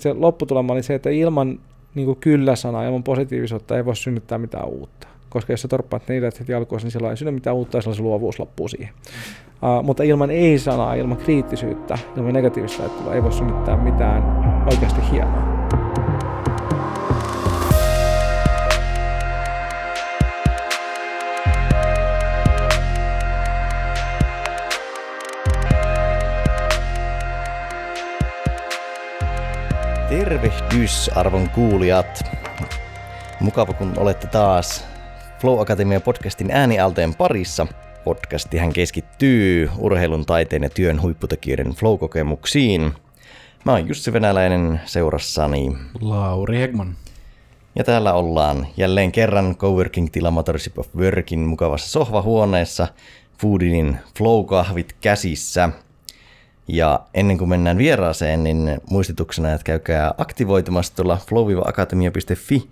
Se lopputulema oli se, että ilman niin kyllä-sanaa, ilman positiivisuutta ei voi synnyttää mitään uutta. Koska jos sä torppaat ne ideat heti alkuun, niin silloin ei synny mitään uutta ja silloin se luovuus loppuu siihen. Uh, mutta ilman ei-sanaa, ilman kriittisyyttä, ilman negatiivista ajattelua ei voi synnyttää mitään oikeasti hienoa. Tervehdys arvon kuulijat. Mukava kun olette taas Flow Akatemia podcastin äänialteen parissa. Podcastihan keskittyy urheilun, taiteen ja työn huipputekijöiden flow-kokemuksiin. Mä oon Jussi Venäläinen seurassani. Lauri Hegman. Ja täällä ollaan jälleen kerran Coworking-tila Motorship of Workin mukavassa sohvahuoneessa. Foodinin flow-kahvit käsissä – ja ennen kuin mennään vieraaseen, niin muistutuksena, että käykää aktivoitumassa tuolla flow-akatemia.fi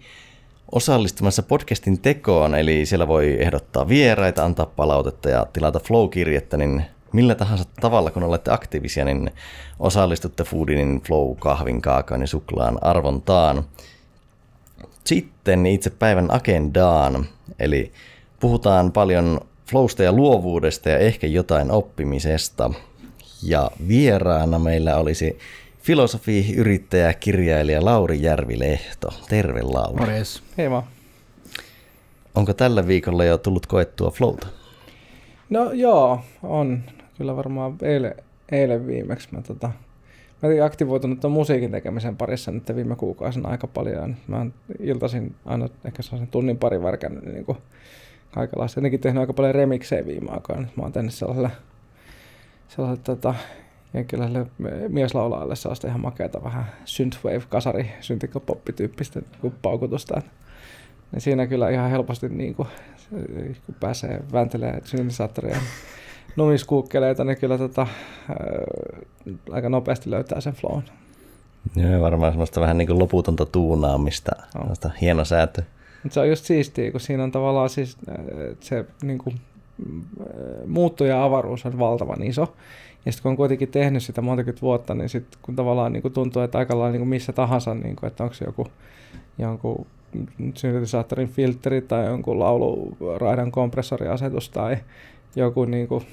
osallistumassa podcastin tekoon, eli siellä voi ehdottaa vieraita, antaa palautetta ja tilata flow-kirjettä, niin millä tahansa tavalla, kun olette aktiivisia, niin osallistutte Foodinin Flow-kahvin, kaakaan ja suklaan arvontaan. Sitten itse päivän agendaan, eli puhutaan paljon flowsta ja luovuudesta ja ehkä jotain oppimisesta – ja vieraana meillä olisi filosofi, yrittäjä, kirjailija Lauri Järvilehto. Terve Lauri. Morjes. Hei vaan. Onko tällä viikolla jo tullut koettua flowta? No joo, on. Kyllä varmaan eilen, eilen viimeksi. Mä, tota, mä olin aktivoitunut tuon musiikin tekemisen parissa nyt viime kuukausina aika paljon. Mä iltaisin aina ehkä sellaisen tunnin pari värkännyt niin kuin kaikenlaista. Ennenkin tehnyt aika paljon remiksejä viime aikoina. Mä oon tehnyt sellaiselle sellaiset tota, jenkkiläiselle mieslaulaajalle sellaista ihan makeata vähän synthwave-kasari, syntikopoppi-tyyppistä niin paukutusta. Niin siinä kyllä ihan helposti, niin kuin, kun pääsee vääntelee syntisaattoria numiskuukkeleita, niin kyllä tota, ää, aika nopeasti löytää sen flown. Joo, varmaan semmoista vähän niin kuin loputonta tuunaamista, no. hieno säätö. se on just siistiä, kun siinä on tavallaan siis se niin kuin, muutto ja avaruus on valtavan iso. Ja sitten kun on kuitenkin tehnyt sitä monta vuotta, niin sitten kun tavallaan niin kuin tuntuu, että aika lailla niin kuin missä tahansa, niin kuin, että onko se joku jonkun syntetisaattorin filtteri tai jonkun lauluraidan kompressoriasetus tai joku niin kuin,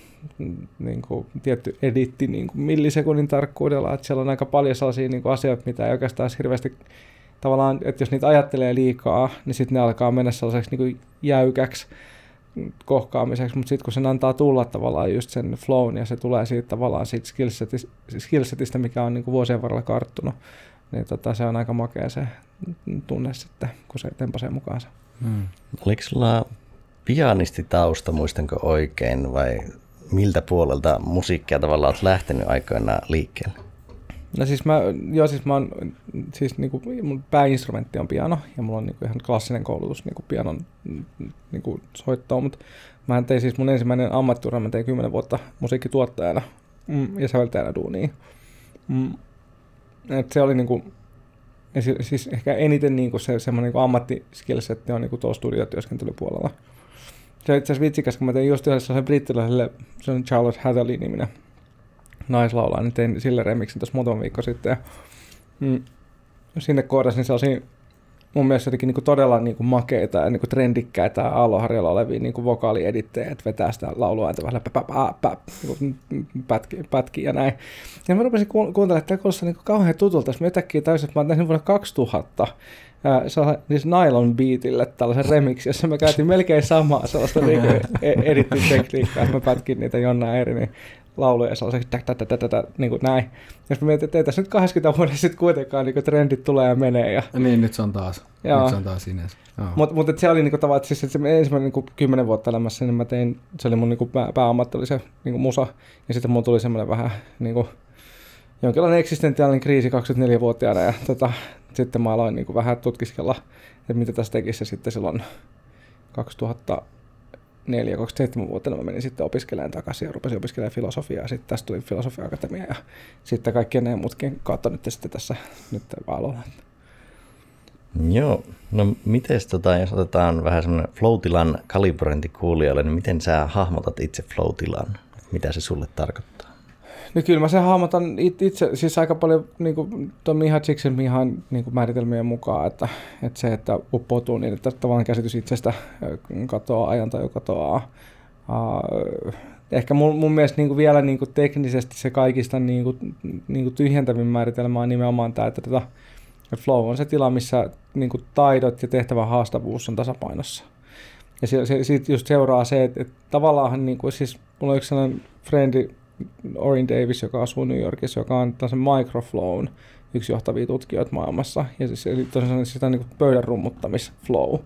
niin kuin tietty editti niin kuin millisekunnin tarkkuudella, että siellä on aika paljon sellaisia niin kuin asioita, mitä ei oikeastaan hirveästi tavallaan, että jos niitä ajattelee liikaa, niin sitten ne alkaa mennä sellaiseksi niin kuin jäykäksi kohkaamiseksi, mutta sitten kun sen antaa tulla tavallaan just sen flown ja se tulee siitä tavallaan siitä skillsetistä, skillsetistä mikä on niin kuin vuosien varrella karttunut, niin tota, se on aika makea se tunne sitten, kun se tempasee mukaansa. Hmm. Oliko sulla pianistitausta, muistanko oikein, vai miltä puolelta musiikkia tavallaan olet lähtenyt aikoinaan liikkeelle? No siis mä, joo siis mä oon, siis niinku, mun pääinstrumentti on piano ja mulla on niinku ihan klassinen koulutus niinku pianon niinku soittoa, mutta mä tein siis mun ensimmäinen ammattiura, mä tein 10 vuotta musiikkituottajana mm, ja säveltäjänä duunia. Mm, et se oli niinku, ja siis ehkä eniten niinku se semmoinen niinku ammattiskillsetti on niinku tuolla studiotyöskentelypuolella. Se on itse asiassa vitsikäs, kun mä tein just yhdessä sen brittiläiselle, se on Charlotte Hatherley niminen naislaulaa, niin tein sille remixin tuossa muutama viikko sitten. Ja, mm, sinne koodasin sellaisia mun mielestä jotenkin niin kuin todella niin kuin makeita ja niin kuin trendikkäitä aloharjalla olevia niin kuin vokaaliedittejä, että vetää sitä laulua vähän niin pätki, pätki ja näin. Ja mä rupesin kuuntelemaan, että tämä kuulostaa niin kauhean tutulta, jos mä yhtäkkiä täysin, että mä oon tehnyt vuonna 2000 sellaisen siis nylon beatille tällaisen remixin, jossa mä käytin melkein samaa sellaista niin editing-tekniikkaa, että mä pätkin niitä jonna eri, niin lauluja sellaiseksi niin kuin näin. Jos mä mietin, että ei tässä nyt 80 vuoden sitten kuitenkaan niin trendit tulee ja menee. Ja... Niin, nyt se on taas. Joo. Nyt se on taas Ines. Mutta mut, se oli niin tavallaan, että siis, että se ensimmäinen niin kymmenen vuotta elämässä, niin mä tein, se oli mun niin pää, pääammatti, oli se niin musa. Ja sitten mulla tuli semmoinen vähän niin kuin, jonkinlainen eksistentiaalinen kriisi 24-vuotiaana. Ja tota, sitten mä aloin niin kuin, vähän tutkiskella, että mitä tässä tekisi. Ja sitten silloin 2000 4 27 vuotta mä menin sitten opiskelemaan takaisin ja rupesin opiskelemaan filosofiaa. Sitten tästä tuli filosofia-akatemia ja sitten kaikkien ne muutkin kautta nyt sitten tässä nyt valolla. Joo, no miten tota, jos otetaan vähän semmoinen flow-tilan kalibrointi kuulijoille, niin miten sä hahmotat itse flow-tilan? Mitä se sulle tarkoittaa? No kyllä mä sen hahmotan itse, siis aika paljon niin kuin, tuon Miha Csikszentmihalyin niin kuin määritelmien mukaan, että, että se, että uppoutuu niin, että tavallaan käsitys itsestä katoaa, ajan tai katoaa. Uh, ehkä mun, mun mielestä niin kuin vielä niin kuin teknisesti se kaikista niin kuin, niin kuin tyhjentävin määritelmä on nimenomaan tämä, että tota, flow on se tila, missä niin kuin taidot ja tehtävän haastavuus on tasapainossa. Ja se, se, siitä just seuraa se, että, että tavallaan niin kuin, siis mulla on yksi sellainen frendi, Orin Davis, joka asuu New Yorkissa, joka on tällaisen microflown yksi johtavia tutkijoita maailmassa. Ja siis, eli tosiaan sitä niin pöydän rummuttamisflow.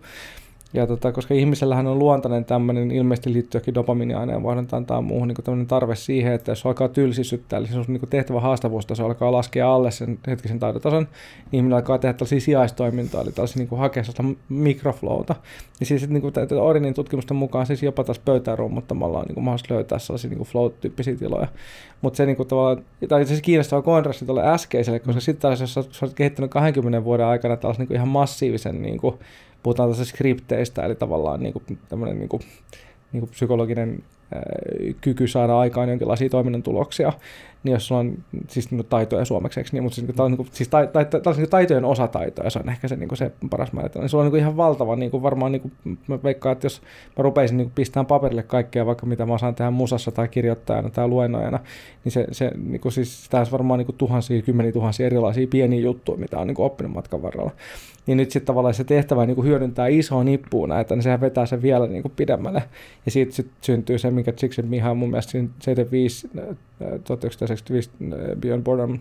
Ja tota, koska ihmisellähän on luontainen tämmöinen, ilmeisesti liittyykin dopaminiaineen vaihduntaan tai muuhun niin tämmöinen tarve siihen, että jos alkaa tylsisyttää, eli se on niin tehtävä haastavuustaso alkaa laskea alle sen hetkisen taidotason, niin ihminen alkaa tehdä tällaisia sijaistoimintaa, eli tällaisia niin hakea sellaista mikroflowta. Ja siis niin kuin, Orinin tutkimusten mukaan siis jopa taas pöytään rummuttamalla on niin mahdollista löytää sellaisia niin flow-tyyppisiä tiloja. Mutta se niin kuin, tavallaan, tai se kiinnostava kontrasti tuolle äskeiselle, koska sitten taas jos sä olet kehittänyt 20 vuoden aikana tällaisen niin kuin ihan massiivisen niin kuin, puhutaan tässä skripteistä, eli tavallaan niin kuin, tämmöinen niin kuin, niin kuin psykologinen ää, kyky saada aikaan jonkinlaisia toiminnan tuloksia, niin jos sulla on siis niin taitoja suomeksi, niin, mutta siis, niin kuin, siis tai, tai, tai, niin taitojen osataitoja, se on ehkä se, niin kuin se paras määritelmä. Niin sulla on niin kuin ihan valtava, niin kuin varmaan niin kuin, mä veikkaan, että jos mä rupeisin niin pistämään paperille kaikkea, vaikka mitä mä osaan tehdä musassa tai kirjoittajana tai luennoijana, niin se, se niin kuin siis, olisi varmaan niin kuin tuhansia, kymmeniä tuhansia erilaisia pieniä juttuja, mitä on niin kuin oppinut matkan varrella niin nyt sitten tavallaan se tehtävä niin kuin hyödyntää isoa nippua näitä, niin sehän vetää sen vielä niin kuin pidemmälle. Ja siitä sitten syntyy se, minkä Chicks Miha mun mielestä 75, 1975 äh, Beyond Boredom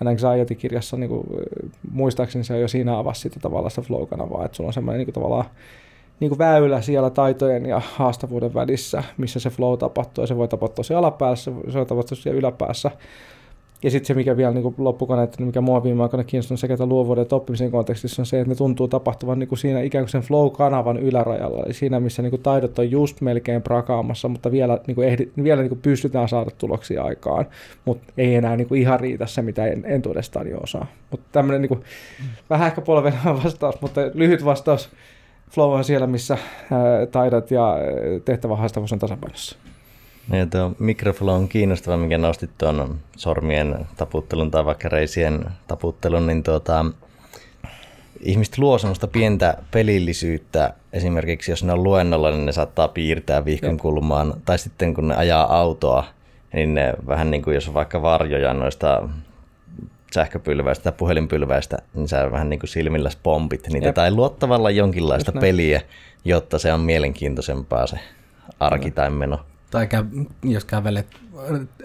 and Anxiety-kirjassa, niin kuin, äh, muistaakseni se on jo siinä avasi sitä tavallaan sitä flow-kanavaa, että sulla on semmoinen niin kuin, tavallaan niin kuin väylä siellä taitojen ja haastavuuden välissä, missä se flow tapahtuu, ja se voi tapahtua siellä alapäässä, se voi tapahtua siellä yläpäässä, ja sitten se, mikä vielä niin loppukaneetti, mikä mua viime aikoina kiinnostunut sekä tämän luovuuden että oppimisen kontekstissa, on se, että ne tuntuu tapahtuvan niin kuin siinä ikään kuin sen flow-kanavan ylärajalla, eli siinä, missä niin kuin taidot on just melkein prakaamassa, mutta vielä, niin kuin ehdi, vielä niin kuin pystytään saada tuloksia aikaan, mutta ei enää niin kuin ihan riitä se, mitä en, entuudestaan jo osaa. Mutta tämmöinen niin kuin, vähän ehkä polveneva vastaus, mutta lyhyt vastaus, flow on siellä, missä ää, taidot ja tehtävä haastavuus on tasapainossa. Niin, tuo mikroflow on kiinnostava, mikä nostit tuon sormien taputtelun tai vaikka reisien taputtelun, niin tuota, ihmiset luo semmoista pientä pelillisyyttä. Esimerkiksi jos ne on luennolla, niin ne saattaa piirtää vihkon kulmaan. Tai sitten kun ne ajaa autoa, niin ne vähän niin kuin jos on vaikka varjoja noista sähköpylväistä tai puhelinpylväistä, niin sä vähän niin kuin silmillä pompit niitä. Jep. Tai luo tavallaan jonkinlaista peliä, jotta se on mielenkiintoisempaa se arki tai meno tai kä- jos kävelet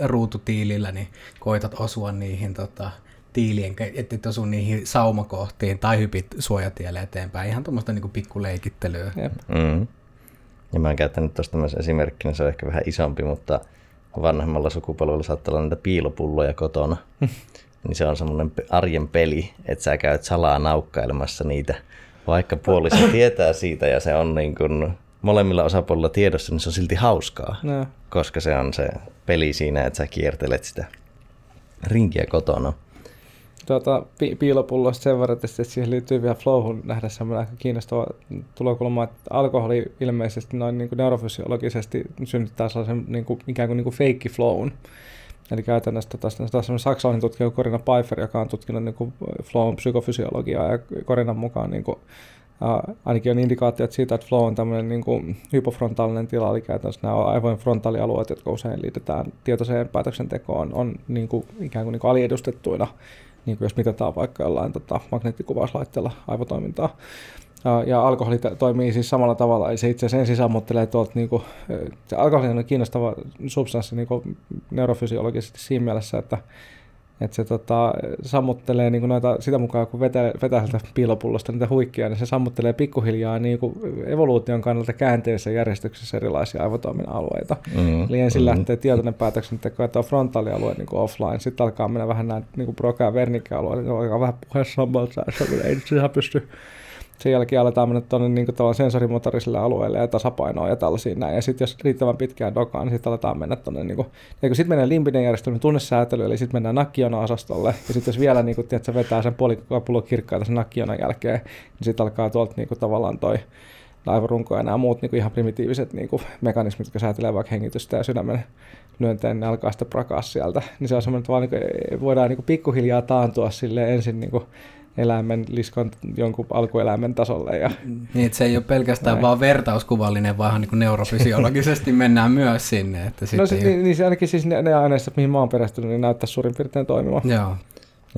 ruututiilillä, niin koitat osua niihin tota, tiilien, että et osu niihin saumakohtiin tai hypit suojatielle eteenpäin. Ihan tuommoista niin pikkuleikittelyä. Mm. Ja mä oon käyttänyt tuosta myös esimerkkinä, se on ehkä vähän isompi, mutta vanhemmalla sukupolvella saattaa olla niitä piilopulloja kotona. niin se on semmoinen arjen peli, että sä käyt salaa naukkailemassa niitä, vaikka puoliso tietää siitä ja se on niin kuin molemmilla osapuolilla tiedossa, niin se on silti hauskaa. No. Koska se on se peli siinä, että sä kiertelet sitä rinkiä kotona. Tuota, pi- piilopullosta sen verran, että siihen liittyy vielä flowhun nähdä semmoinen aika kiinnostava tulokulma, että alkoholi ilmeisesti noin niin kuin neurofysiologisesti synnyttää sellaisen niin kuin, ikään kuin, niin kuin fake flown. Eli käytännössä taas, taas semmoinen saksalainen tutkija Corina Pfeiffer, joka on tutkinut niin kuin flown psykofysiologiaa ja Corinan mukaan niin kuin, Ainakin on indikaatiot siitä, että flow on tämmöinen niin kuin hypofrontaalinen tila, eli käytännössä nämä aivojen frontaalialueet, jotka usein liitetään tietoiseen päätöksentekoon, on niin kuin, ikään kuin, niin kuin aliedustettuina, niin kuin jos mitataan vaikka jollain tota, magneettikuvauslaitteella aivotoimintaa. Ja alkoholi toimii siis samalla tavalla, eli se itse asiassa ensin sammuttelee tuolta, niin kuin, se alkoholi on kiinnostava substanssi niin kuin neurofysiologisesti siinä mielessä, että että se tota, sammuttelee niin kuin noita, sitä mukaan, kun vetää, vetää sieltä piilopullosta niitä huikkia, niin se sammuttelee pikkuhiljaa niin kuin evoluution kannalta käänteisessä järjestyksessä erilaisia aivotoiminnan alueita. Mm-hmm. Eli ensin mm-hmm. lähtee tietoinen päätöksenteko, että on frontaalialue niin kuin offline, sitten alkaa mennä vähän näin niin proka- ja vernikka-alueelle, niin alkaa vähän puheessa sammalta, ei nyt pysty sen jälkeen aletaan mennä tuonne niin sensorimotoriselle alueelle ja tasapainoa ja tällaisia näin. Ja sitten jos riittävän pitkään dokaan, niin sitten aletaan mennä tuonne, niin kuin, kun sitten menee limpinen järjestelmä tunnesäätely, eli sitten mennään nakkiona-osastolle, ja sitten jos vielä niin kuin, tiedät, vetää sen puoli kirkkaita sen nakkionan jälkeen, niin sitten alkaa tuolta niin kuin, tavallaan toi aivorunko ja nämä muut niin kuin ihan primitiiviset niin kuin, mekanismit, jotka säätelee vaikka hengitystä ja sydämen lyönteen, niin alkaa sitten prakaa sieltä. Niin se on semmoinen, että vaan niin voidaan niin pikkuhiljaa taantua sille ensin niin kuin eläimen, liskon jonkun alkueläimen tasolle. Ja niin, että se ei ole pelkästään näin. vaan vertauskuvallinen, vaan niin kuin neurofysiologisesti mennään myös sinne. Että no se, niin, niin, se ainakin siis ne, ne aineistot, mihin mä oon perästynyt, niin näyttää suurin piirtein toimimaan. Joo.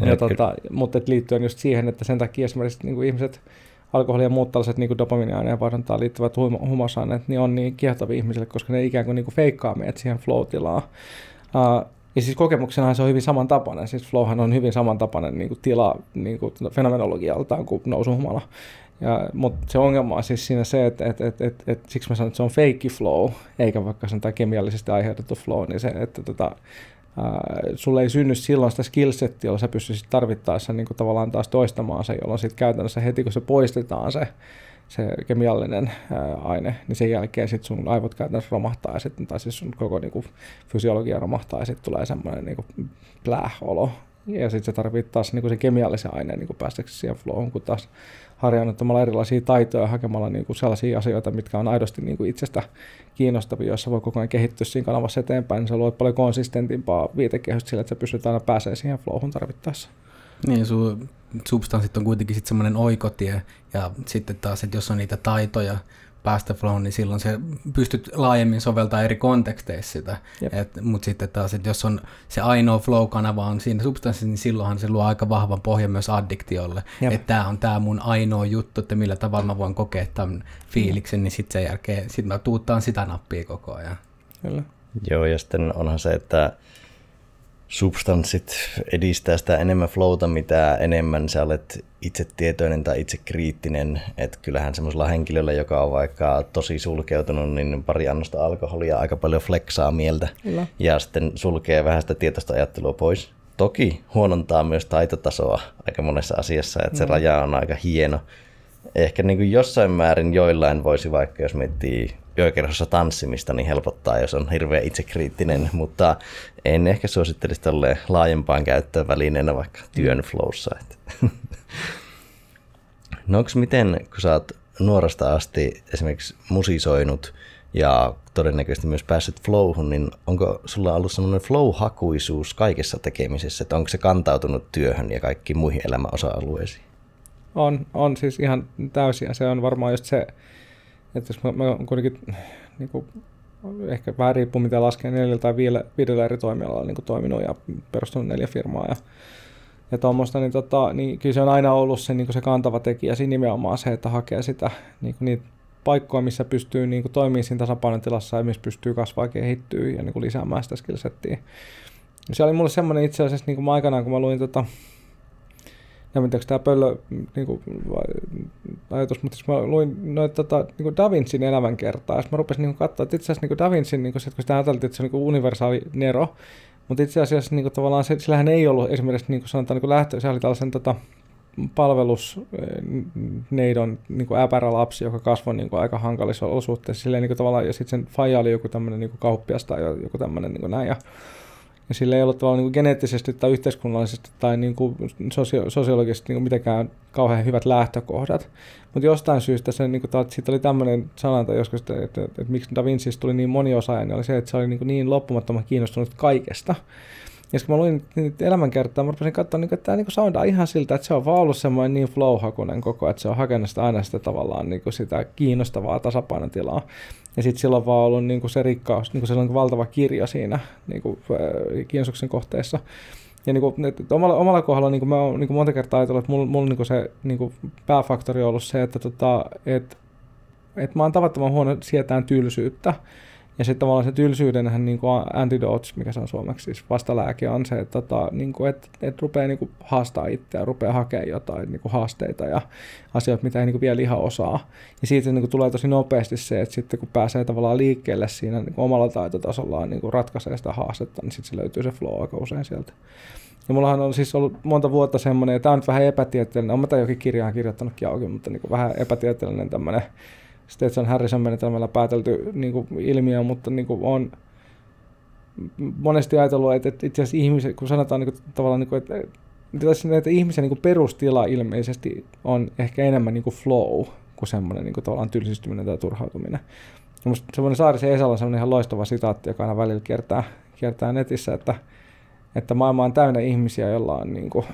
Ja, ja tota, mutta et liittyen just siihen, että sen takia esimerkiksi niin kuin ihmiset, alkoholi ja muut tällaiset niin dopaminiaineen vaihduntaan liittyvät huumausaineet, niin on niin kiehtovia ihmisille, koska ne ikään kuin, niin kuin feikkaa meidät siihen flow-tilaan. Uh, ja siis kokemuksenahan se on hyvin samantapainen. Siis flowhan on hyvin samantapainen niin kuin tila niin kuin fenomenologialtaan kuin nousuhumala. Ja, mutta se ongelma on siis siinä se, että et, et, et, et, siksi mä sanon, että se on fake flow, eikä vaikka sen tai kemiallisesti aiheutettu flow, niin se, että tota, sulle ei synny silloin sitä skillsettiä, jolla sä pystyisit tarvittaessa niin kuin tavallaan taas toistamaan se, jolloin sitten käytännössä heti kun se poistetaan se, se kemiallinen ää, aine, niin sen jälkeen sit sun aivot käytännössä romahtaa, ja sit, tai siis sun koko niin kuin, fysiologia romahtaa, ja sitten tulee semmoinen niin pläh-olo, ja sitten se tarvitsee taas niin kuin se kemiallisen aineen niin päästäksesi siihen flowhun, kun taas harjoittamalla erilaisia taitoja hakemalla niin kuin sellaisia asioita, mitkä on aidosti niin kuin itsestä kiinnostavia, joissa voi koko ajan kehittyä siinä kanavassa eteenpäin, niin se luo paljon konsistentimpaa viitekehystä sillä, että sä pystyt aina pääsemään siihen flowhun tarvittaessa. Niin, sun substanssit on kuitenkin sitten semmoinen oikotie, ja sitten taas, että jos on niitä taitoja, päästä flow, niin silloin se pystyt laajemmin soveltaa eri konteksteissa sitä. Mutta sitten taas, että jos on se ainoa flow-kanava on siinä substanssissa, niin silloinhan se luo aika vahvan pohjan myös addiktiolle. Että tämä on tämä mun ainoa juttu, että millä tavalla mä voin kokea tämän fiiliksen, niin sitten sen jälkeen sit mä tuuttaan sitä nappia koko ajan. Kyllä. Joo, ja sitten onhan se, että substanssit edistää sitä enemmän flowta, mitä enemmän sä olet itse tietoinen tai itse kriittinen. Että kyllähän semmoisella henkilöllä, joka on vaikka tosi sulkeutunut, niin pari annosta alkoholia aika paljon flexaa mieltä. Kyllä. Ja sitten sulkee vähän sitä tietoista ajattelua pois. Toki huonontaa myös taitotasoa aika monessa asiassa, että se mm. raja on aika hieno. Ehkä niin kuin jossain määrin joillain voisi vaikka, jos miettii yökerhossa tanssimista, niin helpottaa, jos on hirveän itsekriittinen, mutta en ehkä suosittelisi tälle laajempaan käyttöön välineenä vaikka työn mm. flowssa. no onko miten, kun sä oot nuoresta asti esimerkiksi musisoinut ja todennäköisesti myös päässyt flowhun, niin onko sulla ollut sellainen flow-hakuisuus kaikessa tekemisessä, että onko se kantautunut työhön ja kaikkiin muihin elämän osa-alueisiin? On, on siis ihan täysin se on varmaan just se, että jos mä, mä kuitenkin niin kuin, ehkä vähän riippuu mitä laskee neljällä tai viidellä, viidellä eri toimialalla niin toiminut ja perustunut neljä firmaa ja, ja tuommoista, niin, tota, niin kyllä se on aina ollut se, niin se kantava tekijä siinä nimenomaan se, että hakee sitä niin kuin niitä paikkoja, missä pystyy niin kuin, toimimaan siinä tasapainotilassa ja missä pystyy kasvaa kehittyä ja niin kuin, lisäämään sitä skillsettiä. Se oli mulle semmoinen itse asiassa niin kuin aikanaan, kun mä luin tota, ja mitenkä tämä pöllö niin kuin, ajatus, mutta siis mä luin noita tota, niin kuin Da Vincin elämänkertaa, ja mä rupesin niin katsoa, että itse asiassa niin Da Vincin, niin kuin, kun sitä ajateltiin, että se on niin universaali Nero, mutta itse asiassa niin kuin, tavallaan se, sillähän ei ollut esimerkiksi niin kuin sanotaan niin kuin lähtö, se oli tällaisen tota, palvelusneidon niin kuin äpärä lapsi, joka kasvoi niin kuin aika hankalissa olosuhteissa. Silleen, niin kuin, tavallaan, ja sitten sen faija oli joku tämmöinen niin kauppias tai joku tämmöinen niin kuin näin. Ja ja sillä ei ollut tavallaan niin geneettisesti tai yhteiskunnallisesti tai niin kuin sosio- sosiologisesti niin mitenkään kauhean hyvät lähtökohdat. Mutta jostain syystä se, niin kuin, siitä oli tämmöinen sananta joskus, että, että, että, että miksi Da Vinci tuli niin moniosaaja, niin oli se, että se oli niin, niin loppumattoman kiinnostunut kaikesta. Ja kun mä luin niitä elämänkertaa, mä rupesin katsoa, niin että tämä niin soundaa ihan siltä, että se on vaan ollut semmoinen niin flow-hakunen koko, että se on hakenut sitä aina sitä tavallaan niin kuin sitä kiinnostavaa tasapainotilaa. Ja sitten sillä on vaan ollut niin kuin se rikkaus, niin kuin sellainen valtava kirja siinä niin kuin, kiinnostuksen kohteessa. Ja niin kuin, omalla, omalla kohdalla niin kuin mä oon niin kuin monta kertaa ajatellut, että mulla, mulla niin kuin se niin kuin pääfaktori on ollut se, että, tota, että, että mä oon tavattoman huono sietään tylsyyttä. Ja sitten tavallaan se tylsyydenhän niin kuin antidotes, mikä se on suomeksi, siis vastalääke on se, että tota, niin kuin, et, et rupeaa niin kuin haastaa itseä, rupeaa hakemaan jotain niin kuin haasteita ja asioita, mitä ei niin kuin vielä ihan osaa. Ja siitä niin kuin tulee tosi nopeasti se, että sitten kun pääsee tavallaan liikkeelle siinä niin kuin omalla taitotasollaan niin kuin ratkaisee sitä haastetta, niin sitten se löytyy se flow aika usein sieltä. Ja mullahan on siis ollut monta vuotta semmoinen, ja tämä on nyt vähän epätieteellinen, on mä jokin kirjaan kirjoittanutkin auki, mutta niin kuin vähän epätieteellinen tämmöinen Stetson Harrison menetelmällä päätelty niin kuin ilmiö, mutta niin kuin on monesti ajatellut, että, että itse asiassa ihmiset, kun sanotaan niin kuin, tavallaan, niin kuin, että, että, että ihmisen niin perustila ilmeisesti on ehkä enemmän niin kuin flow kuin semmoinen niin kuin, tavallaan tylsistyminen tai turhautuminen. Ja musta semmoinen Saarisen Esalla on semmoinen ihan loistava sitaatti, joka aina välillä kiertää, kiertää netissä, että, että maailma on täynnä ihmisiä, joilla on niin kuin,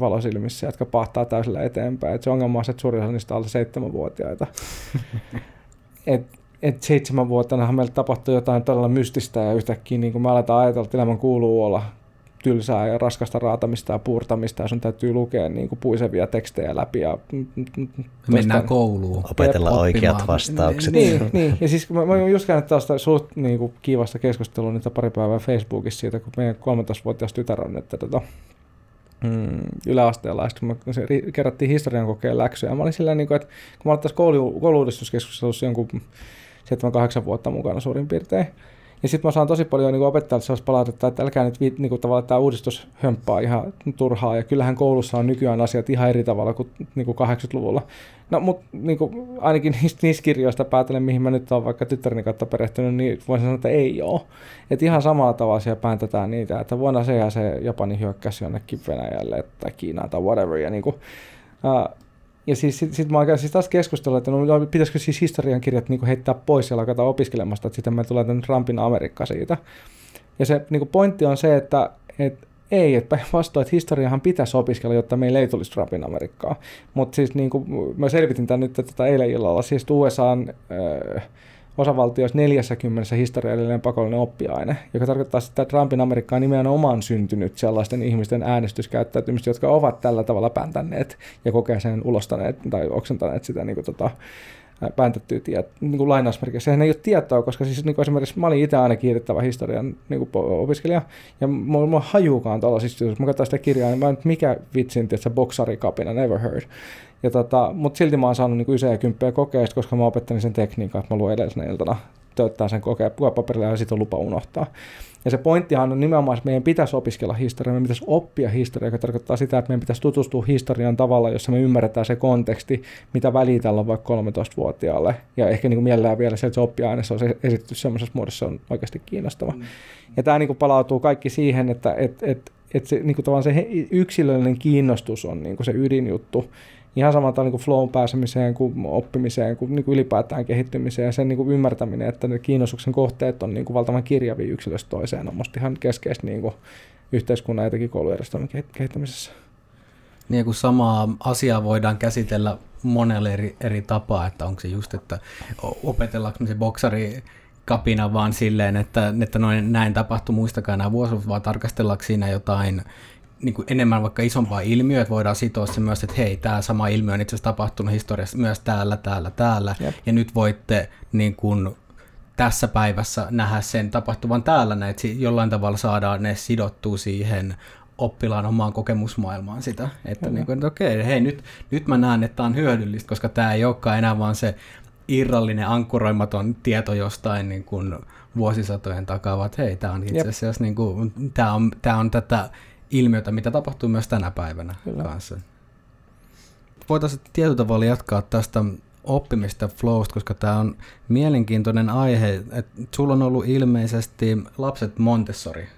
valosilmissä, jotka pahtaa täysillä eteenpäin. Et se ongelma on se, että suurin osa niistä on alle seitsemänvuotiaita. et, et seitsemänvuotiaanahan meillä tapahtuu jotain todella mystistä ja yhtäkkiä niin kuin me aletaan ajatella, että elämän kuuluu olla tylsää ja raskasta raatamista ja puurtamista ja sun täytyy lukea niin kuin puisevia tekstejä läpi. Ja, Mennään kouluun. Opetella Jep, oikeat vastaukset. Niin, niin, ja siis mä, mä just käynyt tällaista suht niin kuin kiivasta keskustelua niitä pari päivää Facebookissa siitä, kun meidän 13-vuotias tytär on nyt tota, mm, yläasteella, ja sitten me kerrottiin historian kokeen läksyjä. Ja mä olin silleen, niin kuin, että kun mä olin tässä koulu, kouluudistuskeskustelussa jonkun 7-8 vuotta mukana suurin piirtein, ja sitten mä saan tosi paljon niin opettajalta sellaista palautetta, että älkää nyt niin kuin, tavallaan tämä uudistus hömppaa ihan turhaa. Ja kyllähän koulussa on nykyään asiat ihan eri tavalla kuin, niin kuin 80-luvulla. No, mutta niin kuin, ainakin niistä, niistä kirjoista päätellen, mihin mä nyt olen vaikka tyttäreni kautta perehtynyt, niin voisin sanoa, että ei ole. Että ihan samalla tavalla siellä pääntetään niitä, että vuonna se ja se Japani hyökkäsi jonnekin Venäjälle tai Kiinaan tai whatever. Ja niin kuin, ja siis sitten sit mä oon siis taas keskustellut, että no, pitäisikö siis historian kirjat niin heittää pois ja lakata opiskelemasta, että sitten me tulee tämän Trumpin Amerikka siitä. Ja se niin pointti on se, että, että ei, että päinvastoin, että historiahan pitäisi opiskella, jotta meillä ei tulisi Trumpin Amerikkaa. Mutta siis niin kuin, mä selvitin tämän nyt tätä eilen illalla, siis USA on, äh, osavaltioissa 40 historiallinen pakollinen oppiaine, joka tarkoittaa sitä, että Trumpin Amerikka on nimenomaan syntynyt sellaisten ihmisten äänestyskäyttäytymistä, jotka ovat tällä tavalla pääntäneet ja kokee sen ulostaneet tai oksentaneet sitä niin kuin, tota, pääntettyä tiet, niin kuin lainausmerkeissä. Sehän ei ole tietoa, koska siis niin kuin esimerkiksi mä olin itse aina kiitettävä historian niin kuin opiskelija, ja mulla, mulla hajuukaan tuollaisista, jos mä katsoin sitä kirjaa, niin mä nyt mikä vitsin, se boksarikapina, never heard. Ja tota, mutta silti mä oon saanut niin isä ja kymppiä kokeista, koska mä opettelin sen tekniikan, että mä luin edellisenä iltana tööttää sen kokeen paperilla ja sitten on lupa unohtaa. Ja se pointtihan on nimenomaan, että meidän pitäisi opiskella historiaa, meidän pitäisi oppia historiaa, joka tarkoittaa sitä, että meidän pitäisi tutustua historian tavalla, jossa me ymmärretään se konteksti, mitä väliä tällä on vaikka 13-vuotiaalle. Ja ehkä niin kuin mielellään vielä se, että se oppiaines on esitetty semmoisessa muodossa, on oikeasti kiinnostava. Mm. Ja tämä niin kuin palautuu kaikki siihen, että et, et, et se, niin kuin se yksilöllinen kiinnostus on niin kuin se ydinjuttu ihan samalta niin kuin flown pääsemiseen kuin oppimiseen kuin, niin kuin ylipäätään kehittymiseen ja sen niin kuin ymmärtäminen, että ne kiinnostuksen kohteet on niin kuin valtavan kirjavia yksilöstä toiseen on musta ihan keskeistä niin kuin yhteiskunnan ja koulujärjestelmän kehittämisessä. Niin kun samaa asiaa voidaan käsitellä monelle eri, eri tapaa, että onko se just, että opetellaanko se boksari kapina vaan silleen, että, että noin, näin tapahtui, muistakaa nämä vuosi, vaan tarkastellaanko siinä jotain niin kuin enemmän vaikka isompaa ilmiöä, että voidaan sitoa se myös, että hei, tämä sama ilmiö on itse asiassa tapahtunut historiassa myös täällä, täällä, täällä, Jep. ja nyt voitte niin kuin, tässä päivässä nähdä sen tapahtuvan täällä, että jollain tavalla saadaan ne sidottua siihen oppilaan omaan kokemusmaailmaan sitä, että, niin kuin, että okei, hei, nyt, nyt mä näen, että tämä on hyödyllistä, koska tämä ei olekaan enää vaan se irrallinen, ankkuroimaton tieto jostain niin kuin vuosisatojen takaa, vaan hei, tämä on itse asiassa niin kuin, tämä on, tämä on tätä ilmiötä, mitä tapahtuu myös tänä päivänä Kyllä. kanssa. Voitaisiin tietyllä tavalla jatkaa tästä oppimista flowsta, koska tämä on mielenkiintoinen aihe. Et sulla on ollut ilmeisesti lapset Montessori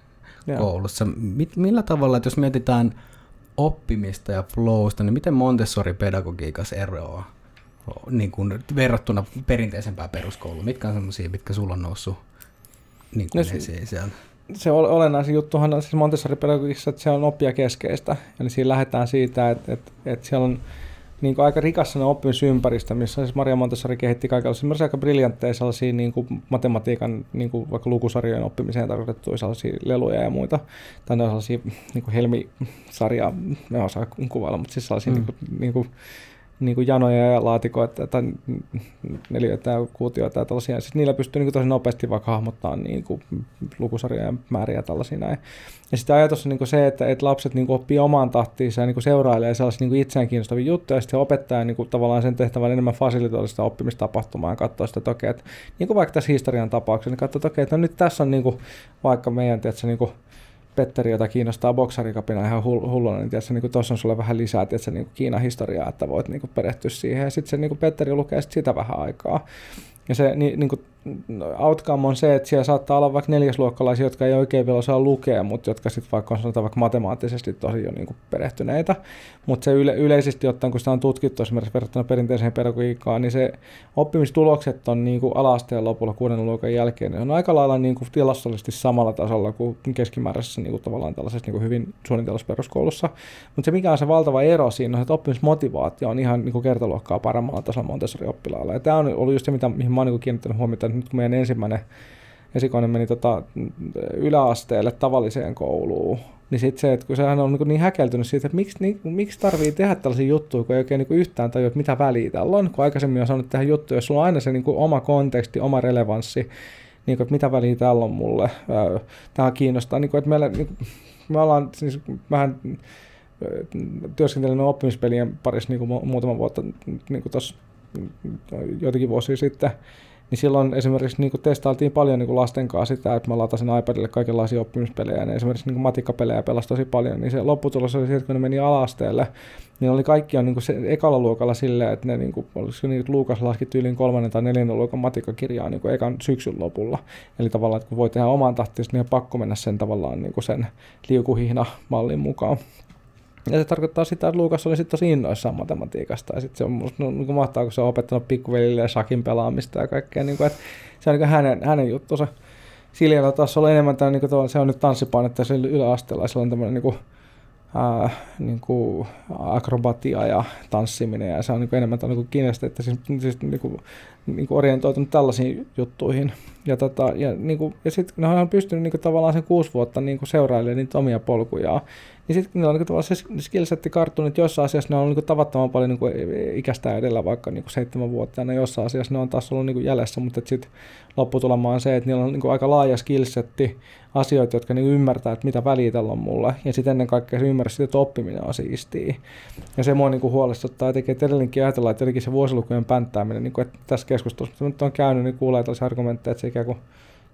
koulussa. Mit, millä tavalla, että jos mietitään oppimista ja flowsta, niin miten Montessori-pedagogiikassa eroaa niin kuin verrattuna perinteisempään peruskouluun? Mitkä on sellaisia, mitkä sulla on noussut niin kuin no, esiin siellä? Se olennaisin juttuhan on siis montessori että se on oppia keskeistä. Eli siinä lähdetään siitä, että, että, että siellä on niin kuin aika rikas oppimisympäristö, missä siis Maria Montessori kehitti kaikenlaisia aika briljantteja sellaisia niin kuin matematiikan, niin kuin vaikka lukusarjojen oppimiseen tarkoitettuja sellaisia leluja ja muita. Tai ne on sellaisia niin kuin helmisarja, ne osaa kuvailla, mutta siis sellaisia mm. niin kuin, niin kuin niin kuin janoja ja laatikoita tai neliöitä ja kuutioita ja tällaisia. Siis niillä pystyy niin kuin tosi nopeasti vaikka hahmottamaan niin kuin lukusarjojen määriä tällaisia näin. Ja sitten ajatus on niin kuin se, että, että lapset niin kuin oppii omaan tahtiinsa ja niin kuin seurailee sellaisia niin kuin itseään kiinnostavia juttuja, ja sitten opettaja niin kuin tavallaan sen tehtävän enemmän fasilitoida sitä oppimistapahtumaa ja katsoa sitä, että okei, että niin kuin vaikka tässä historian tapauksessa, niin katsoa, että okei, että no nyt tässä on niin kuin, vaikka meidän, tietysti, niin kuin, Petteri, jota kiinnostaa boksarikapina ihan hulluna, niin tiedätkö, niin tuossa on sulle vähän lisää tiedätkö, niin Kiinan historiaa, että voit niin kuin perehtyä siihen. Ja sitten se niin kuin Petteri lukee sit sitä vähän aikaa. Ja se, niin, niin kuin, outcome on se, että siellä saattaa olla vaikka neljäsluokkalaisia, jotka ei oikein vielä osaa lukea, mutta jotka sitten vaikka on sanotaan vaikka matemaattisesti tosi jo niin kuin perehtyneitä. Mutta se yle, yleisesti ottaen, kun sitä on tutkittu esimerkiksi verrattuna perinteiseen pedagogiikkaan, niin se oppimistulokset on niin kuin alasteen lopulla kuuden luokan jälkeen. Ne on aika lailla niin kuin tilastollisesti samalla tasolla kuin keskimääräisessä niin kuin tavallaan tällaisessa niin kuin hyvin suunnitellussa peruskoulussa. Mutta se mikä on se valtava ero siinä on, että oppimismotivaatio on ihan niin kuin kertaluokkaa paremmalla tasolla Montessori-oppilaalla. Ja tämä on ollut just se, mitä, mihin mä oon niin kiinnittänyt huomiota, nyt kun meidän ensimmäinen esikoinen meni tota yläasteelle tavalliseen kouluun, niin sitten se, että kun sehän on niin, niin häkeltynyt siitä, että miksi, niin, miksi tarvii tehdä tällaisia juttuja, kun ei oikein niin yhtään tajua, että mitä väliä tällä on, kun aikaisemmin on sanonut tehdä juttuja, jos sulla on aina se niin kuin oma konteksti, oma relevanssi, niin kuin, että mitä väliä täällä on mulle, tämä kiinnostaa, niin kuin, että meillä, niin kuin, me ollaan siis vähän työskentelenyt oppimispelien parissa niin kuin muutama vuotta niin kuin tuossa joitakin vuosia sitten, niin silloin esimerkiksi niin testailtiin paljon niin lasten kanssa sitä, että mä latasin iPadille kaikenlaisia oppimispelejä, ja esimerkiksi niin matikkapelejä pelasi tosi paljon, niin se lopputulos oli se, että kun ne meni alasteelle, niin oli kaikki on niin se ekalla luokalla silleen, että ne niin kuin, olisiko niin, Luukas laski tyyliin kolmannen tai neljännen luokan matikkakirjaa niin ekan syksyn lopulla. Eli tavallaan, että kun voi tehdä oman tahtiin, niin on pakko mennä sen tavallaan niin sen liukuhihna mallin mukaan. Ja se tarkoittaa sitä, että Luukas oli sitten tosi innoissaan matematiikasta. Ja sitten se on musta no, niin mahtaa, kun se on opettanut pikkuvelille ja shakin pelaamista ja kaikkea. Niin kuin, että se on niin hänen, hänen juttunsa. Siljalla taas oli enemmän tämä, niin kuin, se on nyt tanssipainetta se yläasteella. Ja se on tämmöinen niin kuin, ää, niin kuin akrobatia ja tanssiminen. Ja se on niin kuin enemmän niin kiinnostunut, että siis, siis niin kuin, niin kuin orientoitunut tällaisiin juttuihin. Ja, tota, ja, niin kuin, ja sitten ne on pystynyt niin kuin, tavallaan sen kuusi vuotta niin kuin seurailemaan niitä omia polkujaan. Niin sitten niillä on niin se skillsetti karttunut, että jossain asiassa ne on niin tavattoman paljon niin ikästä edellä, vaikka niin seitsemänvuotiaana, jossain asiassa ne on taas ollut niin jäljessä, mutta sitten lopputulema on se, että niillä on niin aika laaja skillsetti asioita, jotka niin ymmärtää, että mitä väliä tällä on mulle, ja sitten ennen kaikkea se ymmärrys, että oppiminen on siistiä. Ja se mua niin huolestuttaa, ja tekee edelleenkin ajatella, että jotenkin se vuosilukujen pänttääminen, niin kuin, että tässä keskustelussa, mitä nyt on käynyt, niin kuulee tällaisia argumentteja, että se ikään kuin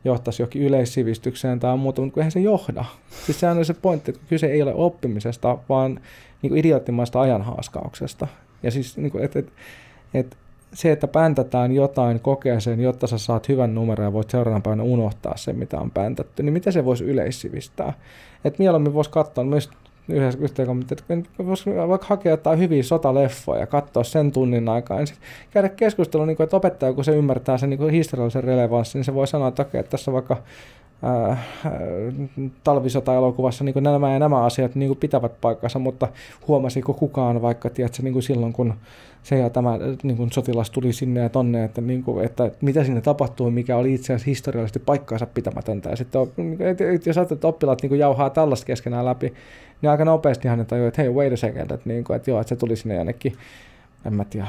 johtaisi johonkin yleissivistykseen tai muuta, mutta eihän se johda. Siis sehän on se pointti, että kyse ei ole oppimisesta, vaan niin idioottimaista ajanhaaskauksesta. Ja siis niin kuin, et, et, et, se, että päntätään jotain kokeeseen, jotta sä saat hyvän numeron ja voit seuraavana päivänä unohtaa sen, mitä on päntätty, niin miten se voisi yleissivistää? Et mieluummin voisi katsoa myös yhdessä yhteenkommentti, että voisi vaikka hakea jotain hyviä sotaleffoja ja katsoa sen tunnin aikaa. Ja käydä keskustelua, niin kuin, että opettaja, kun se ymmärtää sen niin historiallisen relevanssin, niin se voi sanoa, että okei, että tässä vaikka äh, talvisota-elokuvassa niin nämä ja nämä asiat niin pitävät paikkansa, mutta huomasiko kukaan vaikka tiedätkö, niin silloin, kun se ja tämä niin kuin sotilas tuli sinne ja tonne, että, niin kuin, että mitä sinne tapahtui, mikä oli itse asiassa historiallisesti paikkaansa pitämätöntä. Ja sitten, jos ajattelet, että oppilaat niin kuin jauhaa tällaista keskenään läpi, niin aika nopeasti hän tajuu, että hei, wait a second, että, niin kuin, että joo, että se tuli sinne jonnekin en mä tiedä,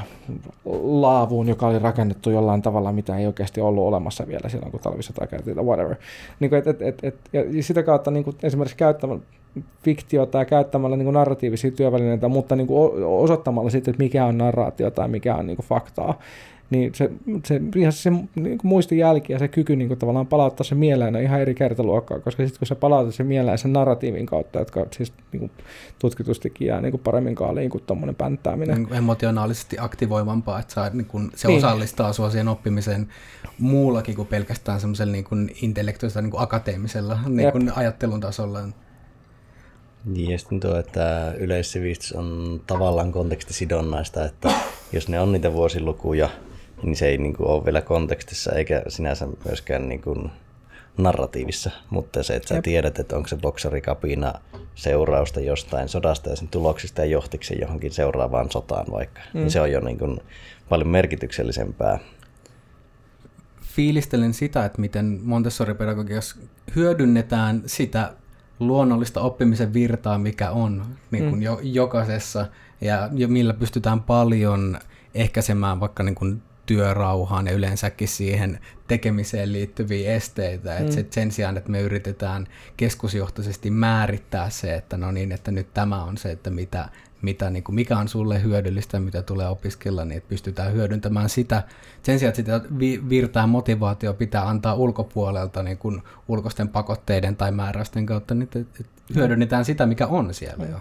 laavuun, joka oli rakennettu jollain tavalla, mitä ei oikeasti ollut olemassa vielä silloin, kun talvisota käytiin, tai whatever. Niin kuin, et, et, et, et, ja sitä kautta niin kuin esimerkiksi käyttämällä fiktiota ja käyttämällä niin kuin narratiivisia työvälineitä, mutta niin kuin osoittamalla sitten, että mikä on narraatio tai mikä on niin kuin faktaa, niin se, se, ihan se niin kuin muistijälki ja se kyky niin kuin tavallaan palauttaa se mieleen on ihan eri kertaluokkaa, koska sitten kun sä palautat se mieleen sen narratiivin kautta, jotka siis niin kuin tutkitustikin jää niin kuin paremmin kaaliin kuin tuommoinen pänttääminen. Niin emotionaalisesti aktivoivampaa, että saa, niin kuin, se niin. osallistaa sua siihen oppimiseen muullakin kuin pelkästään semmoisella niin kuin intellektuaalisella niin kuin akateemisella niin kuin ajattelun tasolla. Niin, ja sitten tuo, että yleissivistys on tavallaan kontekstisidonnaista, että jos ne on niitä vuosilukuja, niin se ei niin kuin, ole vielä kontekstissa eikä sinänsä myöskään niin kuin, narratiivissa, mutta se, että sä Jep. tiedät, että onko se boksarikapina seurausta jostain sodasta ja sen tuloksista ja johtiksi johonkin seuraavaan sotaan vaikka, niin mm. niin se on jo niin kuin paljon merkityksellisempää. Fiilistelen sitä, että miten Montessori-pedagogiassa hyödynnetään sitä luonnollista oppimisen virtaa, mikä on niin kuin mm. jo, jokaisessa, ja, ja millä pystytään paljon ehkäisemään vaikka niin kuin työrauhaan ja yleensäkin siihen tekemiseen liittyviä esteitä. Mm. Et sen sijaan, että me yritetään keskusjohtoisesti määrittää se, että no niin, että nyt tämä on se, että mitä, mitä, niin kuin, mikä on sulle hyödyllistä, mitä tulee opiskella, niin että pystytään hyödyntämään sitä. Sen sijaan, että sitä virtaa motivaatio pitää antaa ulkopuolelta niin kuin ulkoisten pakotteiden tai määräysten kautta, niin että hyödynnetään sitä, mikä on siellä jo.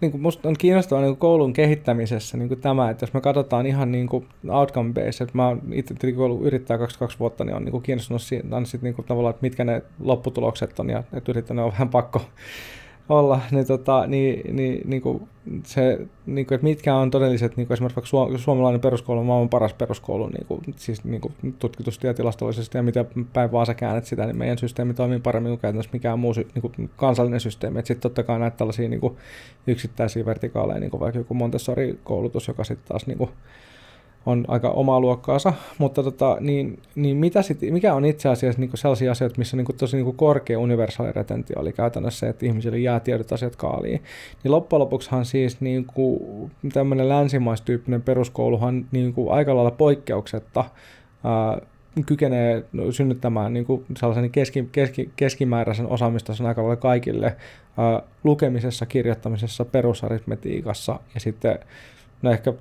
Niin kuin musta on kiinnostavaa niin koulun kehittämisessä niin kuin tämä, että jos me katsotaan ihan niin kuin outcome based, että mä oon itse koulu yrittää 22 vuotta, niin on niin kuin kiinnostunut siitä, sit niin kuin tavallaan, että mitkä ne lopputulokset on ja että yrittänyt on vähän pakko olla, niin, tota, niin, niin, niin kuin se, niin kuin, että mitkä on todelliset, niin kuin esimerkiksi suomalainen peruskoulu on maailman paras peruskoulu, niin kuin, siis niin kuin tutkitusti ja tilastollisesti, ja mitä päin vaan sä käännät sitä, niin meidän systeemi toimii paremmin kuin käytännössä mikään muu niin kuin kansallinen systeemi. Sitten totta kai näitä tällaisia niin kuin yksittäisiä vertikaaleja, niin kuin vaikka joku Montessori-koulutus, joka sitten taas niin kuin, on aika omaa luokkaansa, mutta tota, niin, niin mitä sit, mikä on itse asiassa niin sellaisia asioita, missä niin tosi niin korkea universaali retentio, eli käytännössä että ihmisille jää tiedot asiat kaaliin, niin loppujen lopuksihan siis niin tämmöinen länsimaistyyppinen peruskouluhan niin aika lailla poikkeuksetta ää, kykenee synnyttämään niin kuin sellaisen keski, keski, keskimääräisen osaamistason aika lailla kaikille ää, lukemisessa, kirjoittamisessa, perusaritmetiikassa ja sitten no ehkä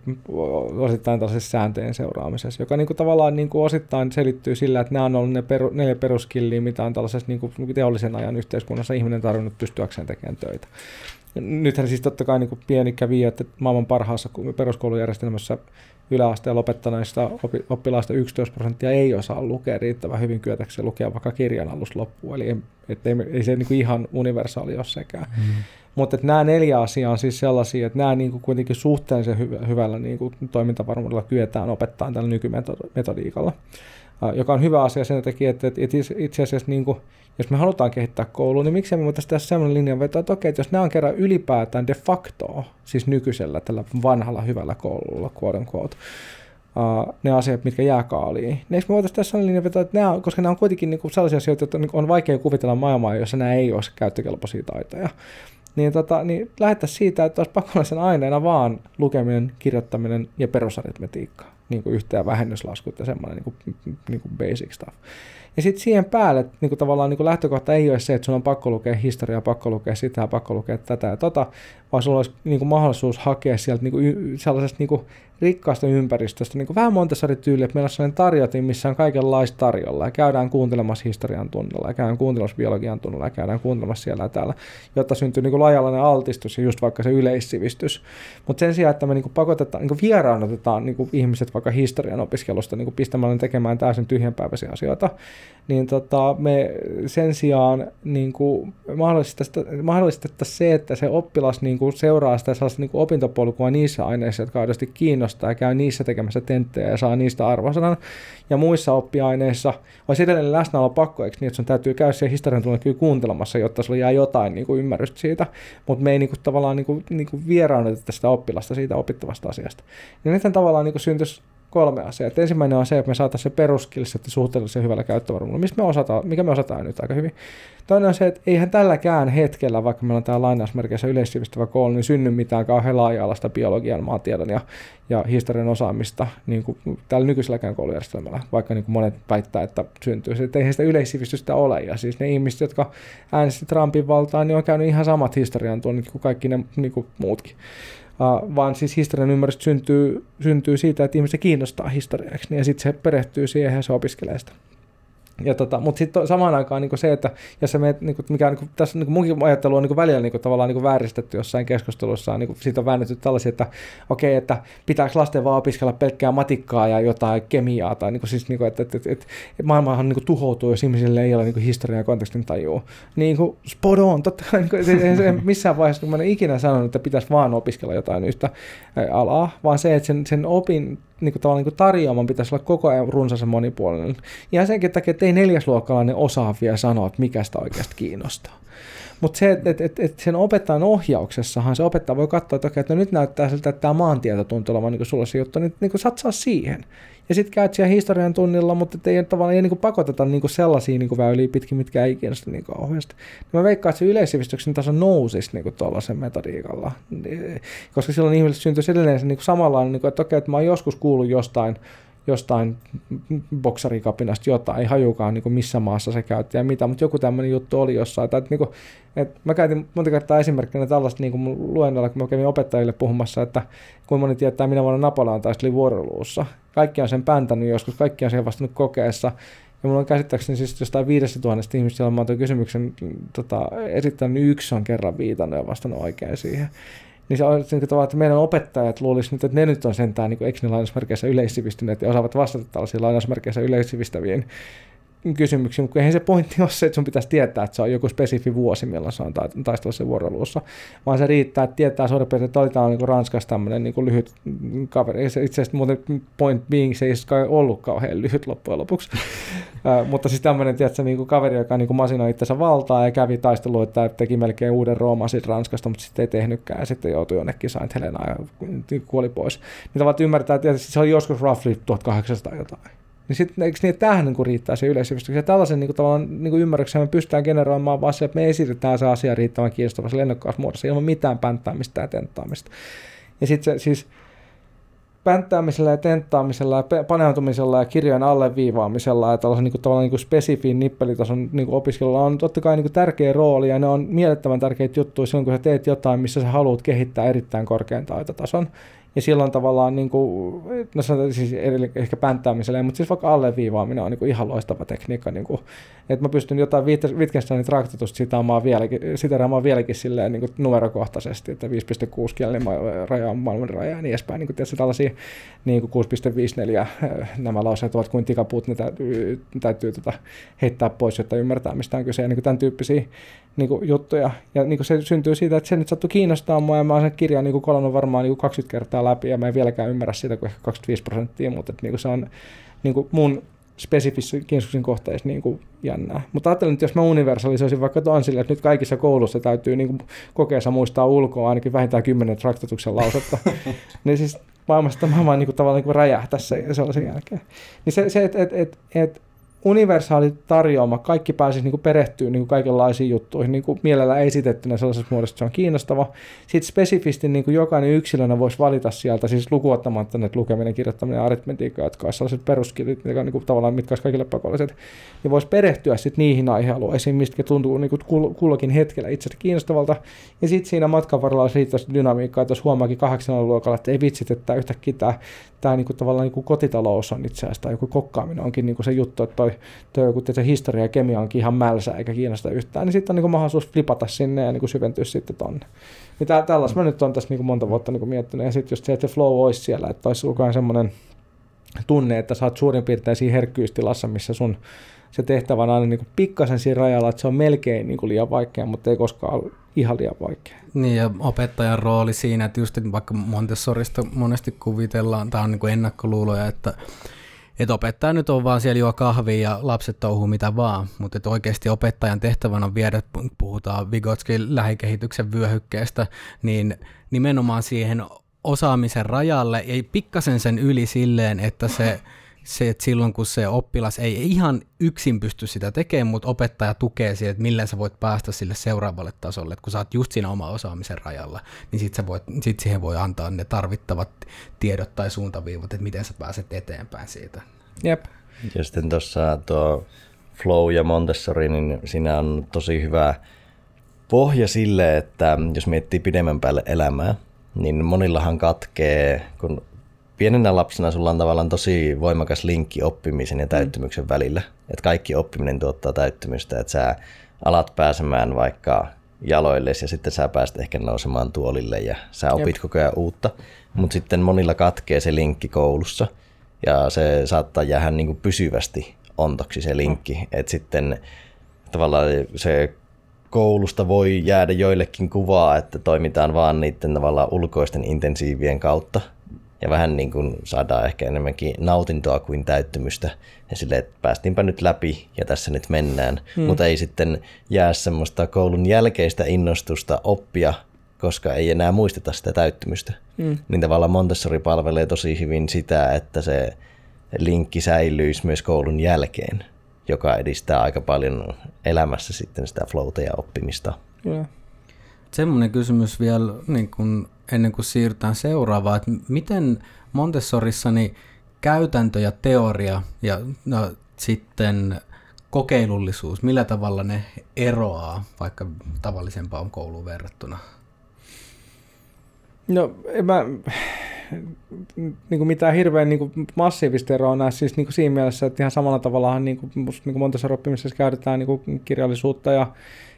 osittain tällaisessa sääntöjen seuraamisessa, joka niin kuin tavallaan niin kuin osittain selittyy sillä, että nämä on ollut ne peru, neljä peruskilliä, mitä on tällaisessa niin kuin teollisen ajan yhteiskunnassa ihminen tarvinnut pystyäkseen tekemään töitä. Nythän siis totta kai niin kuin pieni kävi, että maailman parhaassa peruskoulujärjestelmässä yläasteen lopettaneista oppilaista 11 prosenttia ei osaa lukea riittävän hyvin kyetäkseen lukea vaikka kirjan alusta loppuun, eli ei, ei se niin kuin ihan universaali ole sekään. Mm. Mutta nämä neljä asiaa on siis sellaisia, että nämä niin kuin kuitenkin suhteellisen hy- hyvällä niin kuin toimintavarmuudella kyetään opettaa tällä nykymetodiikalla, joka on hyvä asia sen takia, että, että itse asiassa niin kuin, jos me halutaan kehittää koulua, niin miksi me voitaisiin tehdä sellainen vetoa, että okei, että jos nämä on kerran ylipäätään de facto, siis nykyisellä tällä vanhalla hyvällä koululla, quote unquote, Uh, ne asiat, mitkä jää kaaliin. Niin eikö me voitaisiin tässä linjan vetoa, että nämä, koska nämä on kuitenkin niin kuin sellaisia asioita, että on vaikea kuvitella maailmaa, jossa nämä ei olisi käyttökelpoisia taitoja niin, tota, niin lähettäisiin siitä, että olisi pakollisen aineena vaan lukeminen, kirjoittaminen ja perusaritmetiikka, niin kuin yhteen vähennyslaskut ja semmoinen niin kuin, niin kuin basic stuff. Ja sitten siihen päälle niin kuin tavallaan niin kuin lähtökohta ei ole se, että sun on pakko lukea historiaa, pakko lukea sitä, pakko lukea tätä ja tota, vaan sulla olisi niin kuin mahdollisuus hakea sieltä niin kuin, sellaisesta niin kuin rikkaasta ympäristöstä, niin kuin vähän Montessori-tyyli, että meillä on sellainen tarjotin, missä on kaikenlaista tarjolla, ja käydään kuuntelemassa historian tunnilla, ja käydään kuuntelemassa biologian tunnilla, ja käydään kuuntelemassa siellä ja täällä, jotta syntyy niin kuin altistus ja just vaikka se yleissivistys. Mutta sen sijaan, että me niin kuin pakotetaan, niin kuin vieraanotetaan niin kuin ihmiset vaikka historian opiskelusta niin kuin pistämällä tekemään täysin tyhjänpäiväisiä asioita, niin tota, me sen sijaan niin kuin mahdollistettaisiin se, että se oppilas niin kuin seuraa sitä sellaista niin kuin opintopolkua niissä aineissa, jotka aidosti kiinnostaa ja käy niissä tekemässä tenttejä ja saa niistä arvosanan. Ja muissa oppiaineissa olisi edelleen läsnäolo pakko, eikö niin, että sun täytyy käydä siellä historian kyllä kuuntelemassa, jotta sulla jää jotain niin kuin ymmärrystä siitä, mutta me ei niin kuin, tavallaan niin kuin, niin kuin sitä oppilasta siitä opittavasta asiasta. Ja nythän tavallaan niin kuin syntyisi kolme asiaa. Et ensimmäinen on se, että me saataisiin se peruskilset suhteellisen hyvällä käyttövarmuudella, mistä me osataan, mikä me osataan nyt aika hyvin. Toinen on se, että eihän tälläkään hetkellä, vaikka meillä on tämä lainausmerkeissä yleissivistävä koulu, niin synny mitään kauhean laaja-alaista biologian, maatiedon ja, ja historian osaamista niin kuin tällä nykyiselläkään koulujärjestelmällä, vaikka niin kuin monet väittää, että syntyy. Että eihän sitä yleissivistystä ole. Ja siis ne ihmiset, jotka äänestivät Trumpin valtaan, niin on käynyt ihan samat historian tuon kuin kaikki ne niin kuin muutkin. Vaan siis historian ymmärrys syntyy, syntyy siitä, että ihmisiä kiinnostaa historiaksi, niin ja sitten se perehtyy siihen ja se opiskelee sitä. Ja tota, mutta sitten samaan aikaan niin se, että jos se meet, niin kuin, mikä niin kuin, tässä niin munkin ajattelu on niin välillä niin kuin, tavallaan niin vääristetty jossain keskustelussa, niin kuin, siitä on väännetty tällaisia, että okei, okay, että pitääkö lasten vaan opiskella pelkkää matikkaa ja jotain kemiaa, tai niin kuin, siis, niin kuin, että, että, että, että maailmahan niin kuin, tuhoutuu, jos ihmisille ei ole niin historian ja kontekstin tajua. Niin kuin, spot on, totta kai, niin kuin, se, se, missään vaiheessa, kun mä en ikinä sanonut, että pitäisi vaan opiskella jotain yhtä alaa, vaan se, että sen, sen opin niin kuin, niin kuin tarjoaman pitäisi olla koko ajan runsas monipuolinen. Ihan senkin takia, että ei neljäsluokkalainen osaa vielä sanoa, että mikä sitä oikeasti kiinnostaa. Mutta se, että et, et, et sen opettajan ohjauksessahan se opettaja voi katsoa, että, okei, että no nyt näyttää siltä, että tämä maantieto tuntuu olevan niin sulla se juttu, niin, niin satsaa siihen. Ja sitten käyt siellä historian tunnilla, mutta ei tavallaan ei niin pakoteta niin sellaisia niin väyliä pitkin, mitkä ei kiinnosta niin kauheasti. Mä veikkaan, että se yleissivistyksen taso nousisi niin tuollaisen metodiikalla. Koska silloin ihmisille syntyisi edelleen se niin samanlainen, niin kuin, että okei, että mä oon joskus kuullut jostain jostain boksarikapinasta jotain, ei hajukaan niin kuin missä maassa se käytti ja mitä, mutta joku tämmöinen juttu oli jossain. Tai, että, niin kuin, että mä käytin monta kertaa esimerkkinä tällaista niin kuin luennolla, kun mä kävin opettajille puhumassa, että kuinka moni tietää, minä vuonna Napoleon taisteli vuoroluussa. Kaikki on sen päntänyt joskus, kaikki on sen vastannut kokeessa, Ja mulla on käsittääkseni siis jostain viidestä tuhannesta ihmistä, jolla mä oon kysymyksen tota, esittänyt, niin yksi on kerran viitannut ja vastannut oikein siihen. Niin se on niin tavallaan, että meidän opettajat luulisivat nyt, että ne nyt on sentään niin eikö ne lainausmerkeissä yleissivistyneet ja osaavat vastata tällaisiin lainausmerkeissä yleissivistäviin kysymyksiä, mutta eihän se pointti ole se, että sun pitäisi tietää, että se on joku spesifi vuosi, milloin se on taistelussa vuoroluussa, vaan se riittää, että tietää suurin piirtein, että oli tämä niin Ranskassa tämmöinen niin lyhyt kaveri. Se itse asiassa muuten point being, se ei siis kai ollut kauhean lyhyt loppujen lopuksi. uh, mutta siis tämmöinen, tiedätkö, niin kuin kaveri, joka niin kuin masinoi itsensä valtaa ja kävi taistelua, että teki melkein uuden Rooman Ranskasta, mutta sitten ei tehnytkään ja sitten joutui jonnekin Saint Helenaan ja kuoli pois. Niin tavallaan ymmärtää, että se oli joskus roughly 1800 jotain niin sitten eikö niin, että tämähän niin riittää se yleissivistys. Ja tällaisen niin kuin, tavallaan, niin kuin ymmärryksen me pystytään generoimaan vaan se, että me esitetään se asia riittävän kiinnostavassa lennokkaassa muodossa ilman mitään pänttäämistä ja tenttaamista. Ja sitten se siis pänttäämisellä ja tenttaamisella ja paneutumisella ja kirjojen alleviivaamisella ja tällaisen niin kuin, tavallaan niin kuin spesifiin nippelitason niin kuin opiskelulla on totta kai niin kuin tärkeä rooli ja ne on mielettömän tärkeitä juttuja silloin, kun sä teet jotain, missä sä haluat kehittää erittäin korkean taitotason. Ja silloin tavallaan, niin kuin, no sanotaan siis ehkä pänttäämisellä, mutta siis vaikka alleviivaaminen on niin kuin ihan loistava tekniikka. Niin kuin, että mä pystyn jotain Wittgensteinin traktatusta sitaamaan vieläkin, siteraamaan vieläkin silleen niin kuin numerokohtaisesti, että 5.6 kielinen raja on maailman raja ja niin edespäin. Niin kuin, tietysti tällaisia niin kuin 6.54 nämä lauseet ovat kuin tikapuut, ne täytyy, täytyy tota, heittää pois, jotta ymmärtää mistä on kyse. Ja niin kuin tämän tyyppisiä niin kuin, juttuja. Ja niin kuin se syntyy siitä, että se nyt sattui kiinnostaa mua ja mä oon sen kirjan niin kolannut varmaan niin kuin 20 kertaa läpi ja mä en vieläkään ymmärrä sitä kuin ehkä 25 prosenttia, mutta että, niin kuin se on niin kuin mun spesifissä kiinnostuksen kohteissa niin kuin jännää. Mutta ajattelin, että jos mä universalisoisin vaikka tuon sille, että nyt kaikissa koulussa täytyy niin kuin kokeessa muistaa ulkoa ainakin vähintään 10 traktatuksen lausetta, niin siis maailmasta mä niin kuin, tavallaan niin kuin räjähtää se sellaisen jälkeen. Niin se, se että et, et, et, universaali tarjoama, kaikki pääsisi niin perehtyä niin kaikenlaisiin juttuihin, niin kuin mielellä esitettynä sellaisessa muodossa, se on kiinnostava. Sitten spesifisti niin kuin jokainen yksilönä voisi valita sieltä, siis lukuottamatta että lukeminen, kirjoittaminen ja aritmetiikka, jotka olisivat sellaiset peruskilit, mitkä, niin kuin, tavallaan, mitkä olisivat kaikille pakolliset, niin voisi perehtyä sitten niihin aihealueisiin, mistä tuntuu niin kuin kullakin hetkellä itse kiinnostavalta. Ja sitten siinä matkan varrella olisi riittävästi dynamiikkaa, että jos huomaakin kahdeksan luokalla, että ei vitsit, että yhtäkkiä tämä, tämä niin kuin, tavallaan niin kuin kotitalous on itse asiassa, tai joku kokkaaminen onkin niin kuin se juttu, että toi toi, joku tietysti, historia ja kemia onkin ihan mälsä eikä kiinnosta yhtään, niin sitten on niin mahdollisuus flipata sinne ja niin syventyä sitten tonne. Niin tä, tällaista mä nyt on tässä niin monta vuotta niin miettinyt. Ja sitten just se, että se flow olisi siellä, että olisi koko semmoinen tunne, että sä oot suurin piirtein siinä herkkyystilassa, missä sun se tehtävä on aina niin pikkasen siinä rajalla, että se on melkein niin kuin liian vaikea, mutta ei koskaan ole ihan liian vaikea. Niin ja opettajan rooli siinä, että just vaikka Montessorista monesti kuvitellaan, tämä on niin kuin ennakkoluuloja, että että opettaja nyt on vaan siellä juo kahvia ja lapset touhuu mitä vaan, mutta että oikeasti opettajan tehtävänä on viedä, puhutaan Vygotskin lähikehityksen vyöhykkeestä, niin nimenomaan siihen osaamisen rajalle, ei pikkasen sen yli silleen, että se se, että silloin kun se oppilas ei ihan yksin pysty sitä tekemään, mutta opettaja tukee siihen, että millä sä voit päästä sille seuraavalle tasolle, että kun sä oot just siinä oma osaamisen rajalla, niin sit, sä voit, sit siihen voi antaa ne tarvittavat tiedot tai suuntaviivat, että miten sä pääset eteenpäin siitä. Jep. Ja sitten tuossa tuo Flow ja Montessori, niin siinä on tosi hyvä pohja sille, että jos miettii pidemmän päälle elämää, niin monillahan katkee, kun pienenä lapsena sulla on tavallaan tosi voimakas linkki oppimisen ja täyttymyksen mm. välillä. Että kaikki oppiminen tuottaa täyttymystä, että sä alat pääsemään vaikka jaloille ja sitten sä pääset ehkä nousemaan tuolille ja sä opit Jep. koko ajan uutta. Mutta sitten monilla katkee se linkki koulussa ja se saattaa jäädä niin kuin pysyvästi ontoksi se linkki. Mm. Että sitten tavallaan se koulusta voi jäädä joillekin kuvaa, että toimitaan vaan niiden tavallaan ulkoisten intensiivien kautta, ja vähän niin kuin saadaan ehkä enemmänkin nautintoa kuin täyttymystä. Ja sille, että päästiinpä nyt läpi ja tässä nyt mennään. Hmm. Mutta ei sitten jää semmoista koulun jälkeistä innostusta oppia, koska ei enää muisteta sitä täyttymystä. Hmm. Niin tavallaan Montessori palvelee tosi hyvin sitä, että se linkki säilyisi myös koulun jälkeen, joka edistää aika paljon elämässä sitten sitä flowta ja oppimista. Yeah. Semmoinen kysymys vielä niin kun ennen kuin siirrytään seuraavaan, että miten Montessorissa niin käytäntö ja teoria ja no, sitten kokeilullisuus, millä tavalla ne eroaa vaikka tavallisempaan kouluun verrattuna? No mä niin kuin mitään hirveän niin kuin massiivista eroa näe siis niin kuin siinä mielessä, että ihan samalla tavalla niin kuin, niin kuin Montessori-oppimisessa käytetään niin kuin kirjallisuutta ja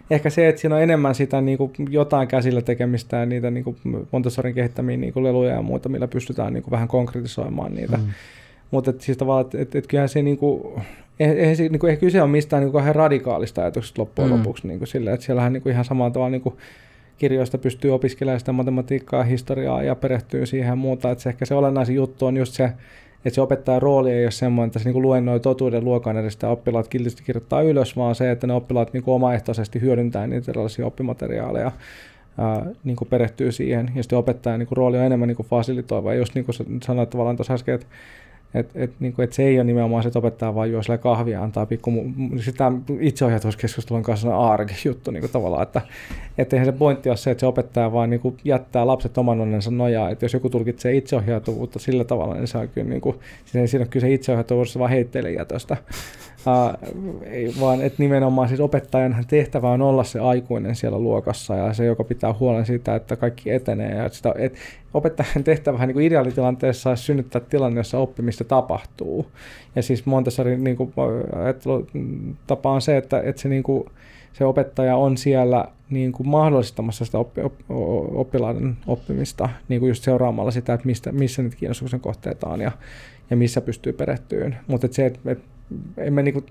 ehkä se, että siinä on enemmän sitä niin kuin jotain käsillä tekemistä ja niitä niin kuin Montessorin kehittämiä niin kuin leluja ja muuta, millä pystytään niin kuin vähän konkretisoimaan niitä. Mm. Mutta siis tavallaan, että et, et kyllähän se niin kuin, eihän se, niin kuin, kyse ole mistään niin kuin radikaalista ajatuksesta loppujen mm. lopuksi niin kuin sille, että siellähän niin kuin ihan samalla tavalla niin kuin kirjoista pystyy opiskelemaan sitä matematiikkaa, historiaa ja perehtyy siihen ja muuta. Että se ehkä se olennaisin juttu on just se, että se opettajan rooli ei ole semmoinen, että se niin luennoi totuuden luokan edestä oppilaat kiltisti kirjoittaa ylös, vaan se, että ne oppilaat niin kuin omaehtoisesti hyödyntää niitä erilaisia oppimateriaaleja, ää, niin kuin perehtyy siihen. Ja sitten opettajan niin kuin rooli on enemmän niin kuin fasilitoiva. Ja just niin kuin sanoit tavallaan tuossa äsken, että et, et, niin kuin, et se ei ole nimenomaan se, että opettaa vaan juo kahvia antaa pikku, sitä itseohjautuskeskustelun kanssa on arki juttu niin tavallaan, että et eihän se pointti ole se, että se opettaja vaan niin kuin jättää lapset oman onnensa nojaa, että jos joku tulkitsee itseohjautuvuutta sillä tavalla, niin se on kyllä, niin kuin, siinä on kyllä se itseohjautuvuus vaan heitteille jätöstä. Ei, vaan että nimenomaan siis opettajan tehtävä on olla se aikuinen siellä luokassa ja se, joka pitää huolen siitä, että kaikki etenee. Ja sitä, et opettajan tehtävä niin kuin ideaalitilanteessa olisi synnyttää tilanne, jossa oppimista tapahtuu. Ja siis Montessarin niin kuin, tapa on se, että, että se, niin kuin, se opettaja on siellä niin kuin mahdollistamassa sitä oppi, op, oppilaiden oppimista niin kuin just seuraamalla sitä, että mistä, missä niitä kiinnostuksen kohteita on ja, ja missä pystyy perehtyyn. Mutta se, että, että emme niin kuin,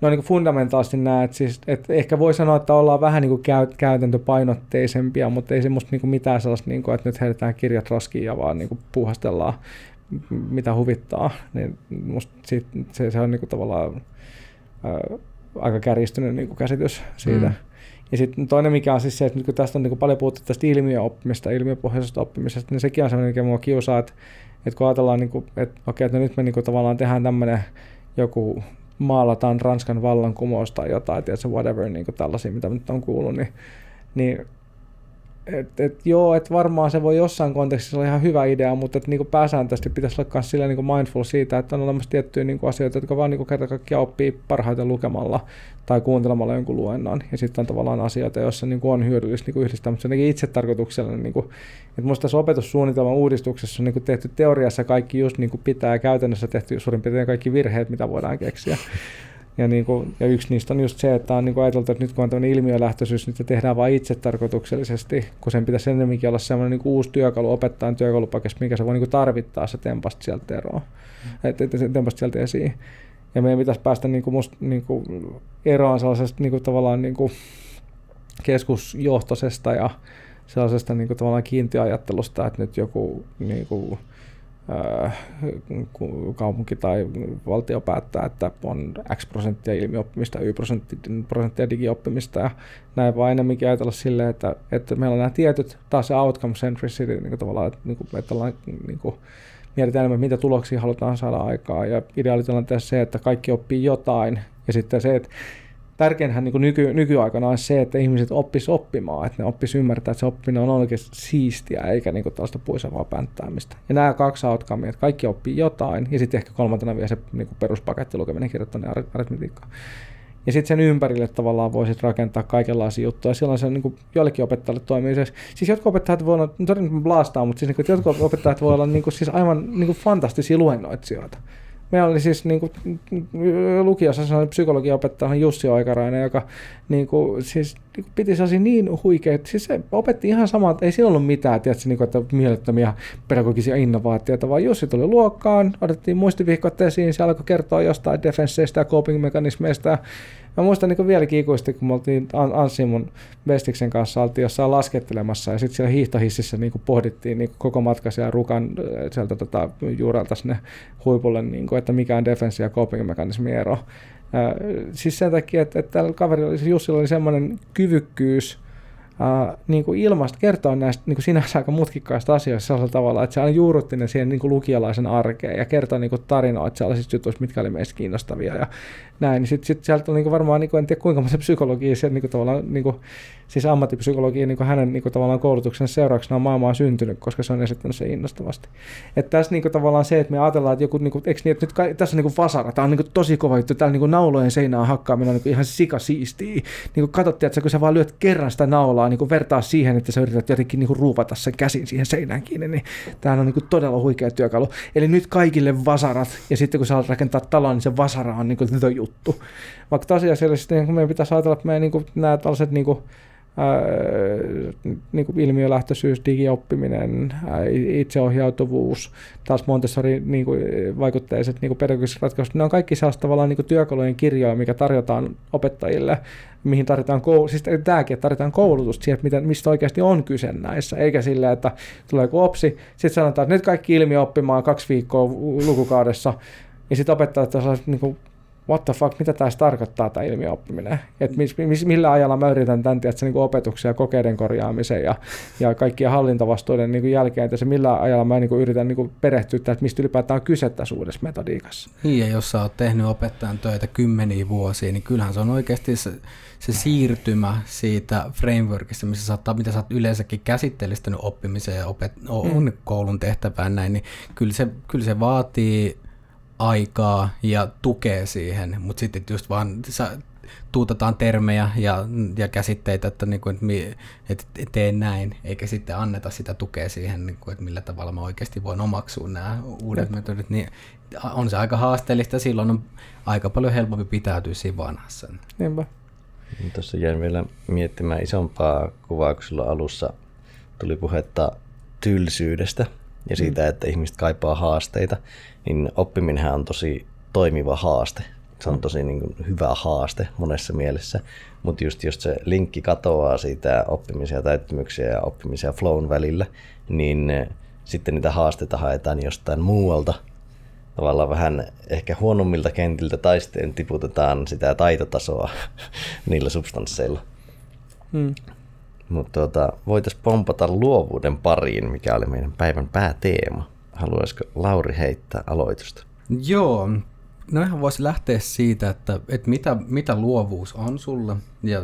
no niin kuin fundamentaalisesti näe, että, siis, että ehkä voi sanoa, että ollaan vähän niin kuin käy, käytäntöpainotteisempia, mutta ei semmoista niin kuin mitään sellaista, niin kuin, että nyt heitetään kirjat roskiin ja vaan niin kuin puhastellaan mitä huvittaa, niin musta siitä, se, se on niin kuin tavallaan ää, aika kärjistynyt niin kuin käsitys siitä. Mm. Ja sitten toinen, mikä on siis se, että nyt kun tästä on niin kuin paljon puhuttu tästä ilmiöoppimista, ilmiöpohjaisesta oppimisesta, niin sekin on sellainen, mikä mua kiusaa, että, että kun ajatellaan, niin kuin, että okei, että no nyt me niin kuin tavallaan tehdään tämmöinen joku maalataan Ranskan vallankumous tai jotain, tiedätkö, whatever, niin kuin tällaisia, mitä nyt on kuullut, niin, niin et, et, joo, että varmaan se voi jossain kontekstissa olla ihan hyvä idea, mutta et, niinku pääsääntöisesti pitäisi olla myös silleen, niinku mindful siitä, että on olemassa tiettyjä niinku asioita, jotka vaan niinku kerta kaikkiaan oppii parhaiten lukemalla tai kuuntelemalla jonkun luennon. Ja sitten on tavallaan asioita, joissa niinku on hyödyllistä niinku yhdistää, mutta se on itse tarkoituksellinen. Niinku, että minusta tässä opetussuunnitelman uudistuksessa on niinku tehty teoriassa kaikki just niin kuin pitää ja käytännössä tehty suurin piirtein kaikki virheet, mitä voidaan keksiä. Ja, niin kuin, ja yksi niistä on just se, että on niin kuin ajateltu, että nyt kun on tämmöinen ilmiölähtöisyys, niin tehdään vain itse tarkoituksellisesti, kun sen pitäisi enemmänkin olla semmoinen niin uusi työkalu opettajan työkalupakessa, mikä se voi niin kuin tarvittaa se tempasta sieltä eroon, mm. että, että se tempasta sieltä esiin. Ja meidän pitäisi päästä niin kuin musta, niin kuin eroon sellaisesta niin kuin tavallaan niin kuin keskusjohtoisesta ja sellaisesta niin kuin tavallaan kiintiöajattelusta, että nyt joku niin kuin, kaupunki tai valtio päättää, että on X prosenttia ilmioppimista, Y prosenttia digioppimista ja näin vaan enemmänkin ajatella silleen, että, että meillä on nämä tietyt, taas se outcome centricity, niin tavallaan, että, niin kuin, että ollaan, niin kuin, mietitään enemmän, mitä tuloksia halutaan saada aikaa ja ideaalitilanteessa se, että kaikki oppii jotain ja sitten se, että tärkeinhän niin nyky, nykyaikana on se, että ihmiset oppis oppimaan, että ne oppis ymmärtää, että se oppiminen on oikeasti siistiä, eikä niin tällaista puisevaa pänttäämistä. Ja nämä kaksi outcomea, että kaikki oppii jotain, ja sitten ehkä kolmantena vielä se niin peruspaketti lukeminen, kirjoittaminen aritmetiikka. Ja sitten sen ympärille tavallaan voisit rakentaa kaikenlaisia juttuja. Silloin se niin kuin joillekin opettajille toimii. Se, siis jotkut opettajat voi olla, todennäköisesti blastaa, mutta siis niin kuin, jotkut opettajat voi olla niin kuin, siis aivan niin fantastisia luennoitsijoita meillä oli siis niin kuin, lukiossa sellainen psykologian opettaja Jussi Oikarainen, joka niin kuin, siis, niin kuin piti sellaisia niin huikeita, siis se opetti ihan samaa, että ei sillä ollut mitään, tiedätkö, niin kuin, että mielettömiä pedagogisia innovaatioita, vaan Jussi tuli luokkaan, otettiin muistivihkot esiin, se alkoi kertoa jostain defensseistä ja coping-mekanismeista, Mä muistan niin vieläkin ikuisesti, kun me oltiin Anssi mun Bestiksen kanssa, oltiin jossain laskettelemassa ja sitten siellä hiihtohississä niin kuin pohdittiin niin kuin koko matka siellä rukan äh, sieltä tota, juurelta sinne huipulle, niin kuin, että mikä on defenssi ja coping-mekanismi ero. Siis sen takia, että, että tällä kaverilla, siis Jussilla oli semmoinen kyvykkyys Uh, niin kuin ilmasta kertoa näistä niin kuin sinänsä aika mutkikkaista asioista sellaisella tavalla, että se aina juurutti ne siihen niin kuin lukijalaisen arkeen ja kertoi niin kuin tarinoita sellaisista jutuista, mitkä oli meistä kiinnostavia ja näin. Niin sitten sit sieltä on niin kuin varmaan, niin kuin, en tiedä kuinka monta psykologia se niin kuin tavallaan, niin kuin, siis ammattipsykologia niin kuin hänen niin kuin tavallaan koulutuksen seurauksena on maailmaan syntynyt, koska se on esittänyt se innostavasti. Että tässä niin kuin tavallaan se, että me ajatellaan, että joku, niin kuin, eikö niin, että nyt ka- tässä on niin kuin vasara, tämä on niin kuin tosi kova juttu, täällä niin kuin naulojen seinään hakkaaminen on niin kuin ihan sikasiistiä. Niin kuin katsottiin, että kun sä vaan lyöt kerran sitä naulaa, niin vertaa siihen, että sä yrität jotenkin niin ruuvata sen käsin siihen seinään kiinni, niin tämä on niin todella huikea työkalu. Eli nyt kaikille vasarat, ja sitten kun sä haluat rakentaa talon, niin se vasara on niin the juttu. Vaikka tosiasiallisesti niin meidän pitäisi ajatella, että meidän niin nämä tällaiset niin kuin, niin kuin ilmiölähtöisyys, digioppiminen, itseohjautuvuus, taas Montessori niin kuin, vaikutteiset niin pedagogiset ratkaisut, ne on kaikki sellaista tavallaan niin kuin työkalujen kirjoja, mikä tarjotaan opettajille, mihin tarvitaan koulutus, siis tämäkin, että tarvitaan koulutusta siihen, että mistä oikeasti on kyse näissä, eikä sillä, että tulee joku opsi, sitten sanotaan, että nyt kaikki ilmiö oppimaan kaksi viikkoa lukukaudessa, ja sitten opettajat on niin kuin what the fuck, mitä tämä tarkoittaa tämä ilmiöoppiminen. Että mis, mis, millä ajalla mä yritän tämän tiedätkö, niin opetuksia ja kokeiden korjaamisen ja, ja kaikkia hallintavastuuden niin kuin jälkeen, että se millä ajalla mä niin kuin yritän niin kuin perehtyä, että mistä ylipäätään on kyse tässä uudessa metodiikassa. Niin, ja jos sä oot tehnyt opettajan töitä kymmeniä vuosia, niin kyllähän se on oikeasti se, se siirtymä siitä frameworkista, missä sä oot, mitä sä oot yleensäkin käsittelistänyt oppimiseen ja opet, on mm. koulun tehtävään näin, niin kyllä se, kyllä se vaatii aikaa ja tukee siihen, mutta sitten just vaan sä, tuutetaan termejä ja, ja käsitteitä, että, niin kuin, että teen näin, eikä sitten anneta sitä tukea siihen, niin kuin, että millä tavalla mä oikeasti voin omaksua nämä uudet ja. metodit, niin on se aika haasteellista, silloin on aika paljon helpompi pitäytyä siinä vanhassa. Niinpä. Tuossa jäin vielä miettimään isompaa kuvaa, kun sulla alussa tuli puhetta tylsyydestä ja siitä, mm. että ihmiset kaipaa haasteita niin oppiminen on tosi toimiva haaste. Se on tosi niin kuin, hyvä haaste monessa mielessä, mutta just jos se linkki katoaa siitä oppimisen ja täyttymyksiä ja oppimisen ja flown välillä, niin eh, sitten niitä haasteita haetaan jostain muualta. Tavallaan vähän ehkä huonommilta kentiltä tai sitten tiputetaan sitä taitotasoa niillä substansseilla. Hmm. Mutta tuota, voitaisiin pompata luovuuden pariin, mikä oli meidän päivän pääteema. Haluaisiko Lauri heittää aloitusta? Joo, no ihan voisi lähteä siitä, että, että mitä, mitä luovuus on sulle ja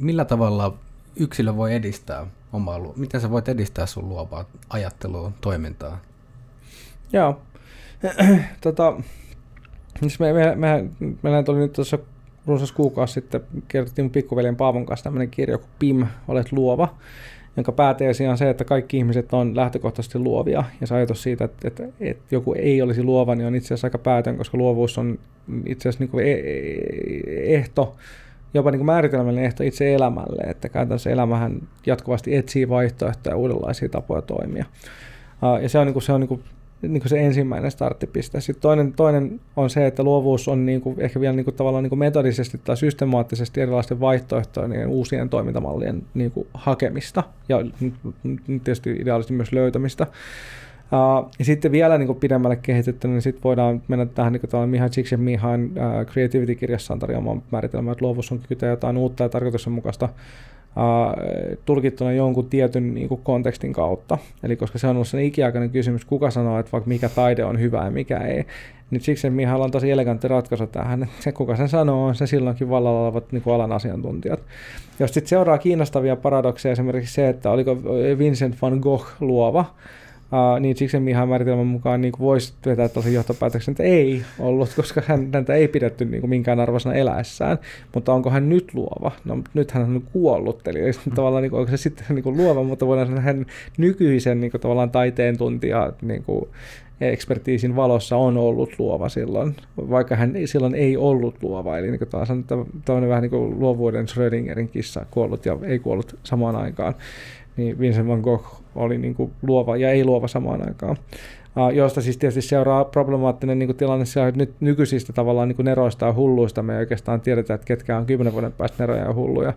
millä tavalla yksilö voi edistää omaa, miten sä voit edistää sun luovaa ajattelua, toimintaa? Joo, tota, siis me, me, me, meillä tuli nyt tuossa runsas kuukausi sitten, kerrottiin pikkuveljen Paavon kanssa tämmöinen kirja kuin PIM, olet luova jonka pääteesi on se, että kaikki ihmiset on lähtökohtaisesti luovia. Ja se ajatus siitä, että, että, että joku ei olisi luova, niin on itse asiassa aika päätön, koska luovuus on itse asiassa niin kuin e, e, ehto, jopa niin kuin määritelmällinen ehto itse elämälle, että käytännössä elämähän jatkuvasti etsii vaihtoehtoja, uudenlaisia tapoja toimia. Ja se on, niin kuin, se on niin kuin niin kuin se ensimmäinen starttipiste. Sitten toinen, toinen on se, että luovuus on niin kuin, ehkä vielä niin kuin, tavallaan niin kuin metodisesti tai systemaattisesti erilaisten vaihtoehtojen niin uusien toimintamallien niin kuin, hakemista ja tietysti ideaalisesti myös löytämistä. Uh, ja sitten vielä niin kuin pidemmälle kehitetty, niin sitten voidaan mennä tähän niin kuin Mihai Csikszentmihalyin uh, Creativity-kirjassaan tarjoamaan määritelmään, että luovuus on kyky jotain uutta ja tarkoituksenmukaista tulkittuna jonkun tietyn niin kuin kontekstin kautta. Eli koska se on ollut sen ikiaikainen kysymys, kuka sanoo, että vaikka mikä taide on hyvä ja mikä ei. Nyt siksi Mihalla on tosi elegantti ratkaisu tähän, että se kuka sen sanoo on se silloinkin vallalla olevat niin kuin alan asiantuntijat. Jos sitten seuraa kiinnostavia paradokseja, esimerkiksi se, että oliko Vincent van Gogh luova, Uh, niin siksi Mihan määritelmän mukaan niin voisi vetää tosi johtopäätöksen, että ei ollut, koska hän, häntä ei pidetty niin kuin minkään arvoisena eläessään. Mutta onko hän nyt luova? No nyt hän on kuollut, eli mm. tavallaan niin kuin, onko se sitten niin kuin luova, mutta voidaan sanoa, että hän nykyisen niin kuin, tavallaan taiteen tuntija niin kuin, ekspertiisin valossa on ollut luova silloin, vaikka hän silloin ei ollut luova. Eli niin taas on tämmöinen vähän niin kuin luovuuden Schrödingerin kissa, kuollut ja ei kuollut samaan aikaan niin Vincent van Gogh oli niin kuin luova ja ei luova samaan aikaan. Uh, josta siis tietysti seuraa problemaattinen niin kuin tilanne siellä, että nyt nykyisistä tavallaan niin kuin neroista ja hulluista me ei oikeastaan tiedetä, että ketkä on kymmenen vuoden päästä neroja ja hulluja.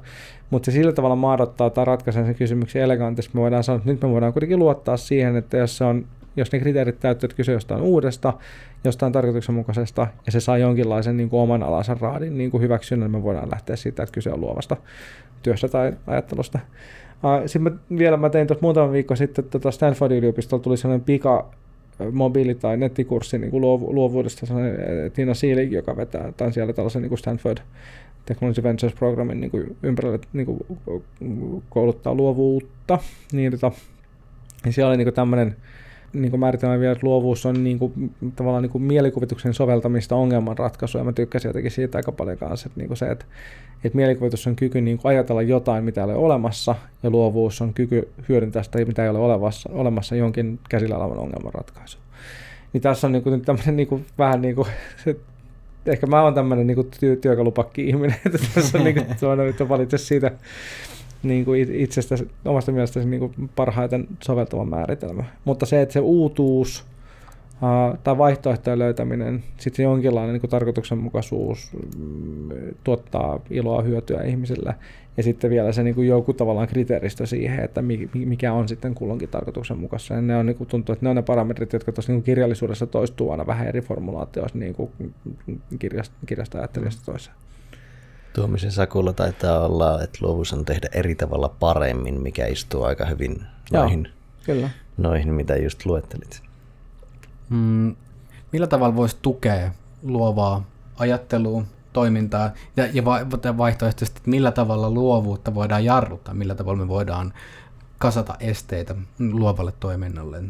Mutta se sillä tavalla maadottaa tai ratkaisee sen kysymyksen elegantisti. Me voidaan sanoa, että nyt me voidaan kuitenkin luottaa siihen, että jos, se on, jos ne kriteerit täyttyvät, että kyse jostain uudesta, jostain tarkoituksenmukaisesta, ja se saa jonkinlaisen niin kuin oman alansa raadin niin hyväksynnän, niin me voidaan lähteä siitä, että kyse on luovasta työstä tai ajattelusta. Sitten mä, vielä mä tein tuossa muutama viikko sitten tota Stanfordin yliopistolla tuli sellainen pika mobiili- tai nettikurssi niin kuin luovuudesta, Tina Seelig, joka vetää, tai siellä tällaisen niin kuin Stanford Technology Ventures Programmin niin kuin ympärille niin kuin kouluttaa luovuutta, niin, tota, niin siellä oli niin tämmöinen niin kuin määritelmä vielä, että luovuus on niin kuin, tavallaan niin kuin mielikuvituksen soveltamista ongelmanratkaisua, ja mä tykkäsin jotenkin siitä aika paljon kanssa, että, niin kuin se, että, että mielikuvitus on kyky niin kuin ajatella jotain, mitä ei ole olemassa, ja luovuus on kyky hyödyntää sitä, mitä ei ole olemassa, olemassa jonkin käsillä olevan ongelmanratkaisu. Niin tässä on niin kuin, tämmöinen niin kuin, vähän niin kuin, se, ehkä mä oon tämmöinen niin työ, työkalupakki-ihminen, että tässä on niin kuin, että valitse siitä niin kuin itsestä, omasta mielestäsi niin kuin parhaiten soveltuva määritelmä. Mutta se, että se uutuus uh, tai vaihtoehtojen löytäminen, sitten jonkinlainen niin kuin tarkoituksenmukaisuus mm, tuottaa iloa, hyötyä ihmisille. Ja sitten vielä se niin kuin joku tavallaan kriteeristö siihen, että mikä on sitten kulloinkin tarkoituksenmukaista. Ja ne on, niin kuin, tuntuu, että ne on ne parametrit, jotka tuossa niin kirjallisuudessa toistuu aina vähän eri formulaatioissa niin kuin kirjasta, kirjasta ajattelijasta toiseen. Tuomisen Sakulla taitaa olla, että luovuus on tehdä eri tavalla paremmin, mikä istuu aika hyvin noihin, Joo, kyllä. noihin mitä just luettelit. Mm, millä tavalla voisi tukea luovaa ajattelua, toimintaa ja, ja vaihtoehtoisesti, että millä tavalla luovuutta voidaan jarruttaa, millä tavalla me voidaan kasata esteitä luovalle toiminnalle?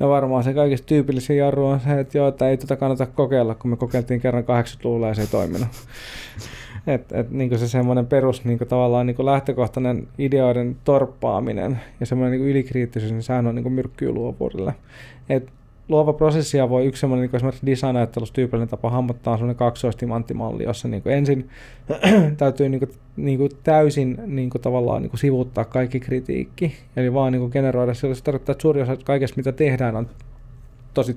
No varmaan se kaikista tyypillisin jarru on se, että joo, että ei tätä kannata kokeilla, kun me kokeiltiin kerran 80-luvulla ja se ei toiminut. Et, et, niin se semmoinen perus niin tavallaan niin lähtökohtainen ideoiden torppaaminen ja semmoinen niin ylikriittisyys, niin sehän on niin myrkkyy luovuudelle. Et luova prosessia voi yksi semmoinen niin esimerkiksi design-ajattelussa tyypillinen tapa hahmottaa semmoinen kaksoistimanttimalli, jossa niin kuin ensin täytyy niin kuin, niin kuin täysin niin kuin tavallaan niin kuin sivuuttaa kaikki kritiikki, eli vaan niin kuin generoida sillä se tarkoittaa, että suuri osa kaikesta mitä tehdään on tosi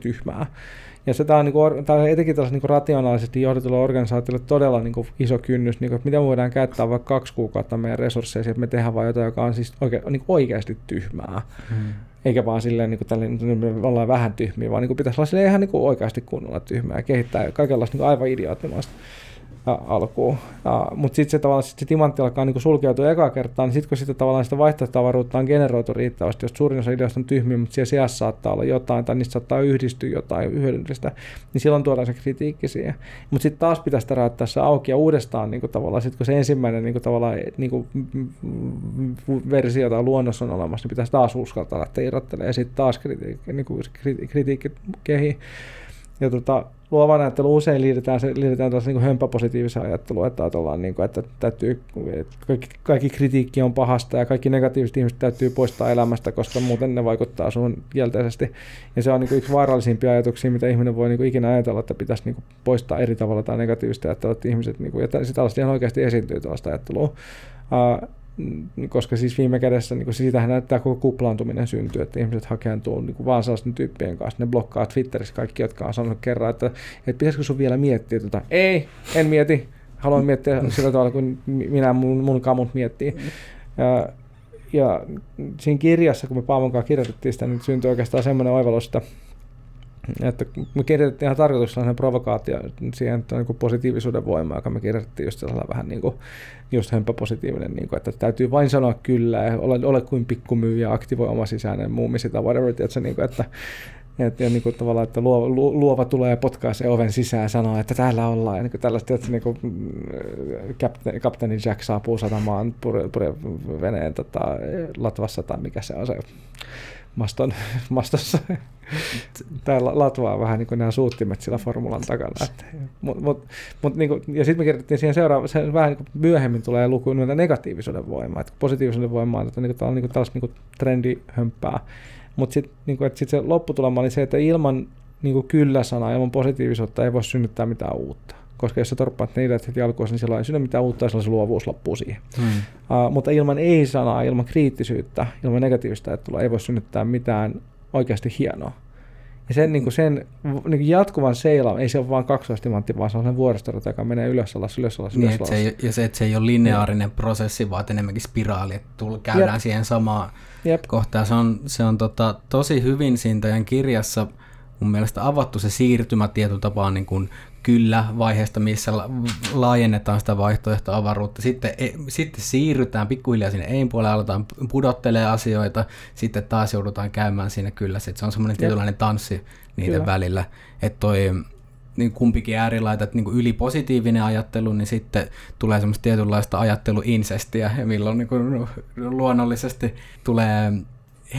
Ja se tämä on, niin kuin, tämä on etenkin tällaisella niin rationaalisesti johdetulla organisaatiolla todella niin kuin iso kynnys, niin kuin, että miten me voidaan käyttää vaikka kaksi kuukautta meidän resursseja, että me tehdään vain jotain, joka on siis oike, niin kuin oikeasti tyhmää. Hmm eikä vaan silleen, niin kuin tälle, me ollaan vähän tyhmiä, vaan niin kuin pitäisi olla ihan niin kuin oikeasti kunnolla tyhmää ja kehittää kaikenlaista niin kuin aivan idioottimaista alkuun. Mutta sitten se tavallaan sit se timantti alkaa niinku sulkeutua eka kertaa, niin sitten kun sitä tavallaan sitä vaihtoehtoavaruutta on generoitu riittävästi, jos suurin osa ideoista on tyhmiä, mutta siellä sijassa saattaa olla jotain, tai niistä saattaa yhdistyä jotain hyödyllistä, niin silloin tuodaan se kritiikki siihen. Mutta sitten taas pitäisi räyttää se auki ja uudestaan niinku tavallaan, sit kun se ensimmäinen niinku tavallaan niinku versio tai luonnos on olemassa, niin pitäisi taas uskaltaa lähteä irrottelemaan ja sitten taas kritiikki, niinku kritiikki kehii. Ja tota, luovan ajattelu usein liitetään, se, liitetään taas niin hömppäpositiivisen ajatteluun, että ajatellaan, niin kuin, että, täytyy, että kaikki, kaikki kritiikki on pahasta ja kaikki negatiiviset ihmiset täytyy poistaa elämästä, koska muuten ne vaikuttaa sun kielteisesti. Ja se on niin kuin yksi vaarallisimpia ajatuksia, mitä ihminen voi niin kuin ikinä ajatella, että pitäisi niin kuin poistaa eri tavalla tai negatiivista ajattelua, että ihmiset, niin kuin, ja tällaista ihan oikeasti esiintyy tällaista ajattelua. Uh, koska siis viime kädessä niin siitähän näyttää koko kuplaantuminen syntyy, että ihmiset hakeentuu niin kuin vaan sellaisten tyyppien kanssa. Ne blokkaa Twitterissä kaikki, jotka on sanonut kerran, että, että pitäisikö sun vielä miettiä tota. Ei, en mieti. Haluan miettiä sillä tavalla, kun minä mun, mun kamut miettii. Ja, ja siinä kirjassa, kun me Paavon kanssa kirjoitettiin sitä, niin syntyi oikeastaan semmoinen oivallus, että että me kirjoitettiin ihan tarkoituksella provokaatio siihen että niin positiivisuuden voima, joka me kirjoitettiin just sellaisella vähän niin kuin, just hömppäpositiivinen, niin kuin, että täytyy vain sanoa kyllä ja ole, ole kuin pikkumyyjä, aktivoi oma sisäinen muumisi tai whatever, tiedätkö, niin kuin, että et, ja niin kuin tavallaan, että luova, luova tulee ja potkaisee oven sisään ja sanoo, että täällä ollaan. Ja niin kuin tällaista, että niin kuin, kapteeni, kapteeni Jack saapuu satamaan pure, pure veneen tota, Latvassa tai mikä se on se maston, mastossa. Täällä latvaa vähän niin kuin nämä suuttimet sillä formulan takana. mut, mut, mut, niin kuin, ja sitten me kirjoitettiin siihen seuraava, se vähän niin kuin myöhemmin tulee luku negatiivisuuden voimaa. Että positiivisuuden voimaa on niin kuin, niin kuin tällaista niin kuin trendihömppää. Mutta sitten niin sit se lopputulema oli se, että ilman niin kyllä-sanaa, ilman positiivisuutta ei voi synnyttää mitään uutta koska jos sä torppaat ideat heti alkuun, niin silloin ei synny mitään uutta ja silloin se luovuus loppuu siihen. Hmm. Uh, mutta ilman ei-sanaa, ilman kriittisyyttä, ilman negatiivista ajattelua ei voi synnyttää mitään oikeasti hienoa. Ja sen, niin kuin sen niin kuin jatkuvan seila, ei se ole vain kaksoistimantti, vaan se on sen vuoristorata, joka menee ylös alas, ylös alas, niin, ylös alas. Se ei, ja se, että se ei ole lineaarinen no. prosessi, vaan enemmänkin spiraali, että tull, käydään Jep. siihen samaan Jep. kohtaan. Se on, se on tota, tosi hyvin siinä teidän kirjassa mun mielestä avattu se siirtymä tietyllä tapaa niin kuin kyllä vaiheesta, missä laajennetaan sitä vaihtoehtoavaruutta. Sitten, e, sitten siirrytään pikkuhiljaa sinne ei-puolelle, aletaan pudottelee asioita, sitten taas joudutaan käymään siinä kyllä. Sitten se on semmoinen tietynlainen tanssi niiden kyllä. välillä. Että toi niin kumpikin äärilaita, että niin kuin ylipositiivinen ajattelu, niin sitten tulee semmoista tietynlaista ajatteluinsestiä, ja milloin niin kuin luonnollisesti tulee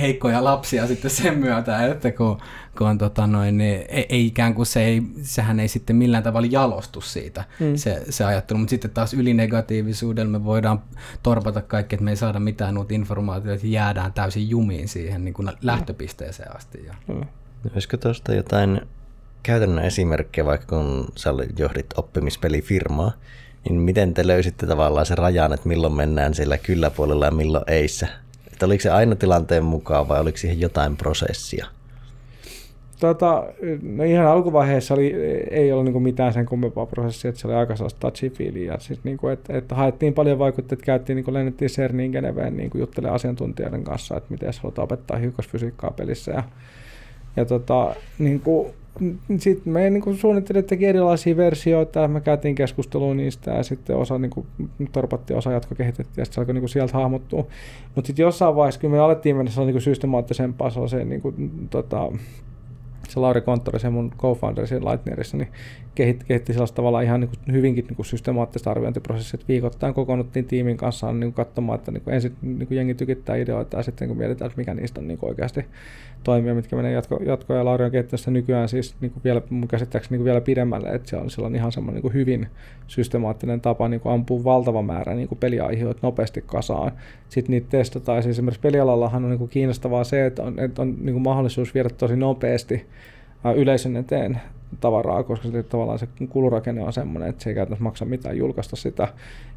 heikkoja lapsia sitten sen myötä, että kun, kun on, tota noin, niin ei, ei ikään kuin se ei, sehän ei sitten millään tavalla jalostu siitä mm. se, se ajattelu, mutta sitten taas ylinegatiivisuudella me voidaan torpata kaikki, että me ei saada mitään uutta informaatiota, että jäädään täysin jumiin siihen niin kuin lähtöpisteeseen asti. Ja. Mm. Olisiko tuosta jotain käytännön esimerkkejä, vaikka kun sä johdit oppimispelifirmaa, niin miten te löysitte tavallaan se rajan, että milloin mennään siellä kyllä-puolella ja milloin eissä? Että oliko se aina tilanteen mukaan vai oliko siihen jotain prosessia? Tota, no ihan alkuvaiheessa oli, ei ollut niin mitään sen kummempaa prosessia, että se oli aika sellaista touchy feelia. Siis niin että, että haettiin paljon vaikutteita, käytiin, niin kuin lennettiin CERNiin Geneveen niin juttelemaan asiantuntijoiden kanssa, että miten halutaan opettaa hiukkasfysiikkaa pelissä. Ja, ja tota, niin kuin, sitten me niin suunnittelimme teki erilaisia versioita, me käytiin keskustelua niistä ja sitten osa niin kuin, torpattiin, osa jatkokehitettiin ja sitten se alkoi niin kuin, sieltä hahmottua. Mutta sitten jossain vaiheessa, kun me alettiin mennä niin systemaattisempaa, se, niin kuin, tota, se Lauri Konttori, se mun co-founder siinä Lightnerissa, niin kehitti, kehitti sellaista tavallaan ihan niin kuin hyvinkin niin kuin systemaattista arviointiprosessia, että viikoittain kokoonnuttiin tiimin kanssa niin kuin katsomaan, että niin kuin ensin niin kuin jengi tykittää ideoita ja sitten niin kuin mietitään, että mikä niistä on niin kuin oikeasti toimia, mitkä menee jatko, jatko ja Lauri on kehittänyt nykyään siis niin kuin vielä, mun käsittääkseni niin kuin vielä pidemmälle, että siellä on ihan semmoinen niin kuin hyvin systemaattinen tapa niin kuin ampua valtava määrä niin peliaiheita nopeasti kasaan. Sitten niitä testataan. Siis esimerkiksi pelialallahan on niin kuin kiinnostavaa se, että on, että on niin kuin mahdollisuus viedä tosi nopeasti yleisön eteen tavaraa, koska se, tavallaan se kulurakenne on semmoinen, että se ei käytännössä maksa mitään julkaista sitä.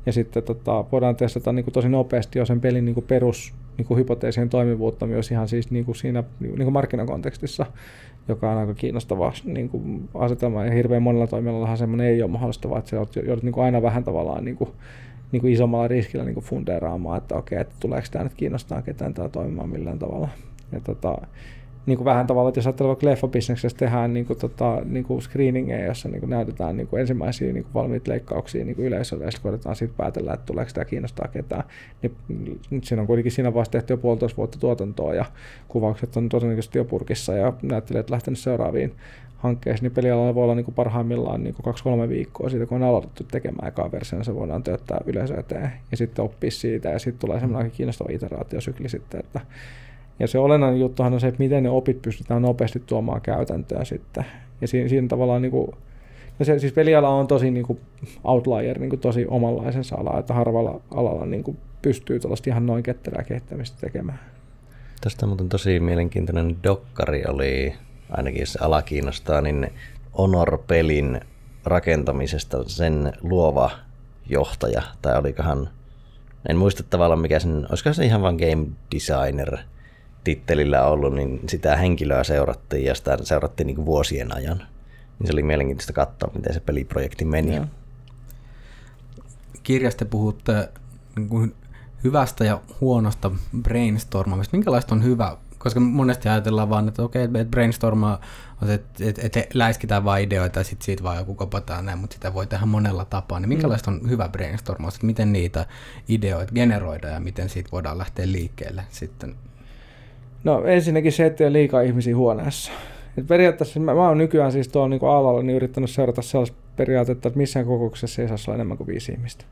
Ja sitten tota, voidaan testata niin kuin tosi nopeasti jo sen pelin niin kuin perus niin kuin hypoteesien toimivuutta myös ihan siis niin kuin siinä niin kuin markkinakontekstissa, joka on aika kiinnostava niin kuin asetelma. Ja hirveän monella toimialallahan semmoinen ei ole mahdollista, vaan että se joudut niin kuin aina vähän tavallaan niin kuin, niin kuin isommalla riskillä niin kuin fundeeraamaan, että okei, että tuleeko tämä nyt kiinnostaa ketään tämä toimimaan millään tavalla. Ja tota, niin kuin vähän tavalla, että jos ajattelee vaikka leffabisneksessä tehdään niin kuin, tota, niin kuin screeningeja, jossa niin kuin näytetään niin kuin ensimmäisiä niin kuin valmiita leikkauksia niin kuin yleisölle, ja sitten koitetaan siitä päätellä, että tuleeko tämä kiinnostaa ketään. Niin, nyt siinä on kuitenkin siinä vasta tehty jo puolitoista vuotta tuotantoa, ja kuvaukset on todennäköisesti jo purkissa, ja näyttelijät lähtenyt seuraaviin hankkeisiin, niin pelialalla voi olla niin kuin parhaimmillaan niin kaksi-kolme viikkoa siitä, kun on aloitettu tekemään ekaa versiota, se voidaan tööttää yleisö eteen, ja sitten oppia siitä, ja sitten tulee semmoinen kiinnostava iteraatiosykli sitten, että ja se olennainen juttuhan on se, että miten ne opit pystytään nopeasti tuomaan käytäntöön sitten. Ja siinä, siinä tavallaan niin kuin, ja se, siis peliala on tosi niin kuin outlier, niin kuin tosi omanlaisensa ala, että harvalla alalla niin kuin pystyy tuollaista ihan noin ketterää kehittämistä tekemään. Tästä muuten tosi mielenkiintoinen dokkari oli, ainakin jos ala kiinnostaa, niin Honor-pelin rakentamisesta sen luova johtaja, tai olikohan, en muista tavallaan mikä sen, olisiko se ihan vain game designer – tittelillä ollut, niin sitä henkilöä seurattiin ja sitä seurattiin niin vuosien ajan. Niin se oli mielenkiintoista katsoa, miten se peliprojekti meni. Ja. Kirjasta puhutte niin kuin hyvästä ja huonosta brainstormamista. Minkälaista on hyvä? Koska monesti ajatellaan vaan, että okei, että brainstormaa, että et, et, läiskitään vain ideoita ja sitten siitä vaan joku kopataan näin, mutta sitä voi tehdä monella tapaa. Niin minkälaista on hyvä brainstormaus, että miten niitä ideoita generoida ja miten siitä voidaan lähteä liikkeelle sitten No ensinnäkin se, että ei ole liikaa ihmisiä huoneessa. Et periaatteessa mä, mä oon nykyään siis tuolla niin alalla niin yrittänyt seurata sellaista periaatetta, että missään kokouksessa ei saa olla enemmän kuin viisi ihmistä.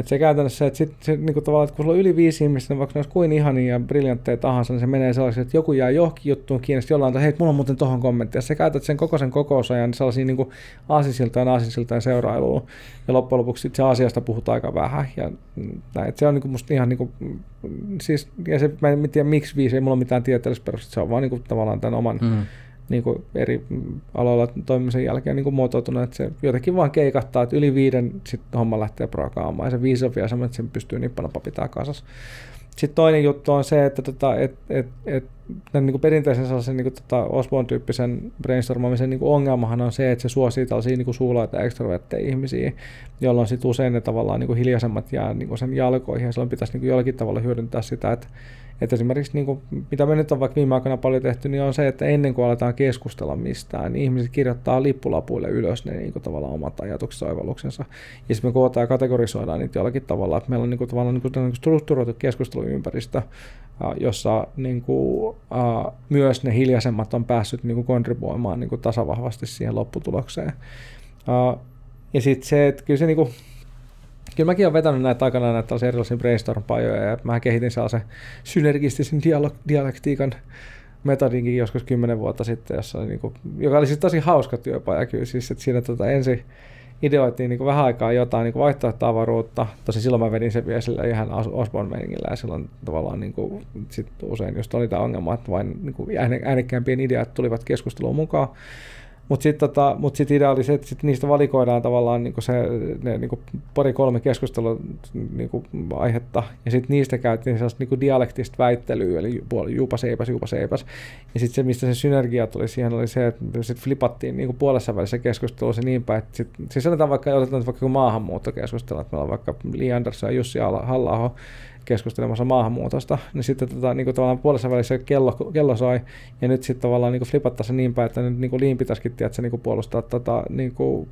Et se käytännössä, että sit, se, niin kuin tavallaan, että kun sulla on yli viisi ihmistä, niin vaikka ne olisi kuin ihania ja briljantteja tahansa, niin se menee sellaiseksi, että joku jää johonkin juttuun kiinni, jollain että hei, mulla on muuten tohon kommentti. Ja sä käytät sen koko sen kokousajan sellaisiin niin aasisiltaan aasisiltaan seurailuun. Ja loppujen lopuksi se asiasta puhutaan aika vähän. Ja näin, se on niin kuin musta ihan niin kuin, siis, ja se, mä en tiedä miksi viisi, ei mulla ole mitään tieteellistä se on vaan niin kuin, tavallaan tämän oman mm niin kuin eri aloilla toimimisen jälkeen niin kuin muotoutunut, että se jotenkin vaan keikahtaa, että yli viiden sitten homma lähtee prakaamaan ja se viisi on vielä semmoinen, että sen pystyy nippanapa pitää kasassa. Sitten toinen juttu on se, että tota, et, et, et, tämän niin kuin perinteisen sellaisen niin kuin, tota Osborne-tyyppisen brainstormaamisen niin kuin ongelmahan on se, että se suosii tällaisia niin kuin suulaita ekstrovertteja ihmisiä, jolloin sitten usein ne tavallaan niin kuin hiljaisemmat jää niin kuin sen jalkoihin ja silloin pitäisi niin kuin jollakin tavalla hyödyntää sitä, että että esimerkiksi niin kuin, mitä me nyt on vaikka viime aikoina paljon tehty, niin on se, että ennen kuin aletaan keskustella mistään, niin ihmiset kirjoittaa lippulapuille ylös ne niin kuin, tavallaan omat ajatuksensa oivalluksensa. Ja sitten me kootaan ja kategorisoidaan niitä jollakin tavalla, että meillä on niin kuin, tavallaan niin kuin, niin kuin strukturoitu keskusteluympäristö, jossa niin kuin, uh, myös ne hiljaisemmat on päässyt niin kuin, kontribuoimaan niin kuin, tasavahvasti siihen lopputulokseen. Uh, ja sitten se, että kyllä se niin kuin, kyllä mäkin olen vetänyt näitä aikana näitä tällaisia erilaisia brainstorm-pajoja ja mä kehitin sellaisen synergistisen dialog- dialektiikan metodinkin joskus kymmenen vuotta sitten, jossa niin kuin, joka oli siis tosi hauska työpaja kyllä, siis että siinä tota ensin ideoitiin niin vähän aikaa jotain niin vaihtoehtoavaruutta. Tosi silloin mä vedin sen vielä sillä ihan Osborne-meningillä ja silloin tavallaan niin kuin, sit usein just oli tämä ongelma, että vain niin kuin äänekkäämpien ideat tulivat keskusteluun mukaan. Mutta sitten tota, mut sit idea oli se, että sit niistä valikoidaan tavallaan niinku se, ne niinku pari-kolme keskustelua niinku aihetta, ja sitten niistä käytiin sellaista niinku dialektista väittelyä, eli juupa seipäs, juupa seipäs. Ja sitten se, mistä se synergia tuli siihen, oli se, että sitten flipattiin niinku puolessa välissä keskustelussa niin päin, että sit, siis sanotaan vaikka, otetaan vaikka maahanmuuttokeskustelu, että meillä on vaikka Li Andersson ja Jussi halla keskustelemassa maahanmuutosta, niin sitten tota, niin kuin tavallaan puolessa välissä kello, kello soi, ja nyt sitten tavallaan niin flipattaa se niin päin, että nyt niin Liin pitäisikin tiedätkö, niin puolustaa tota, niin kuin,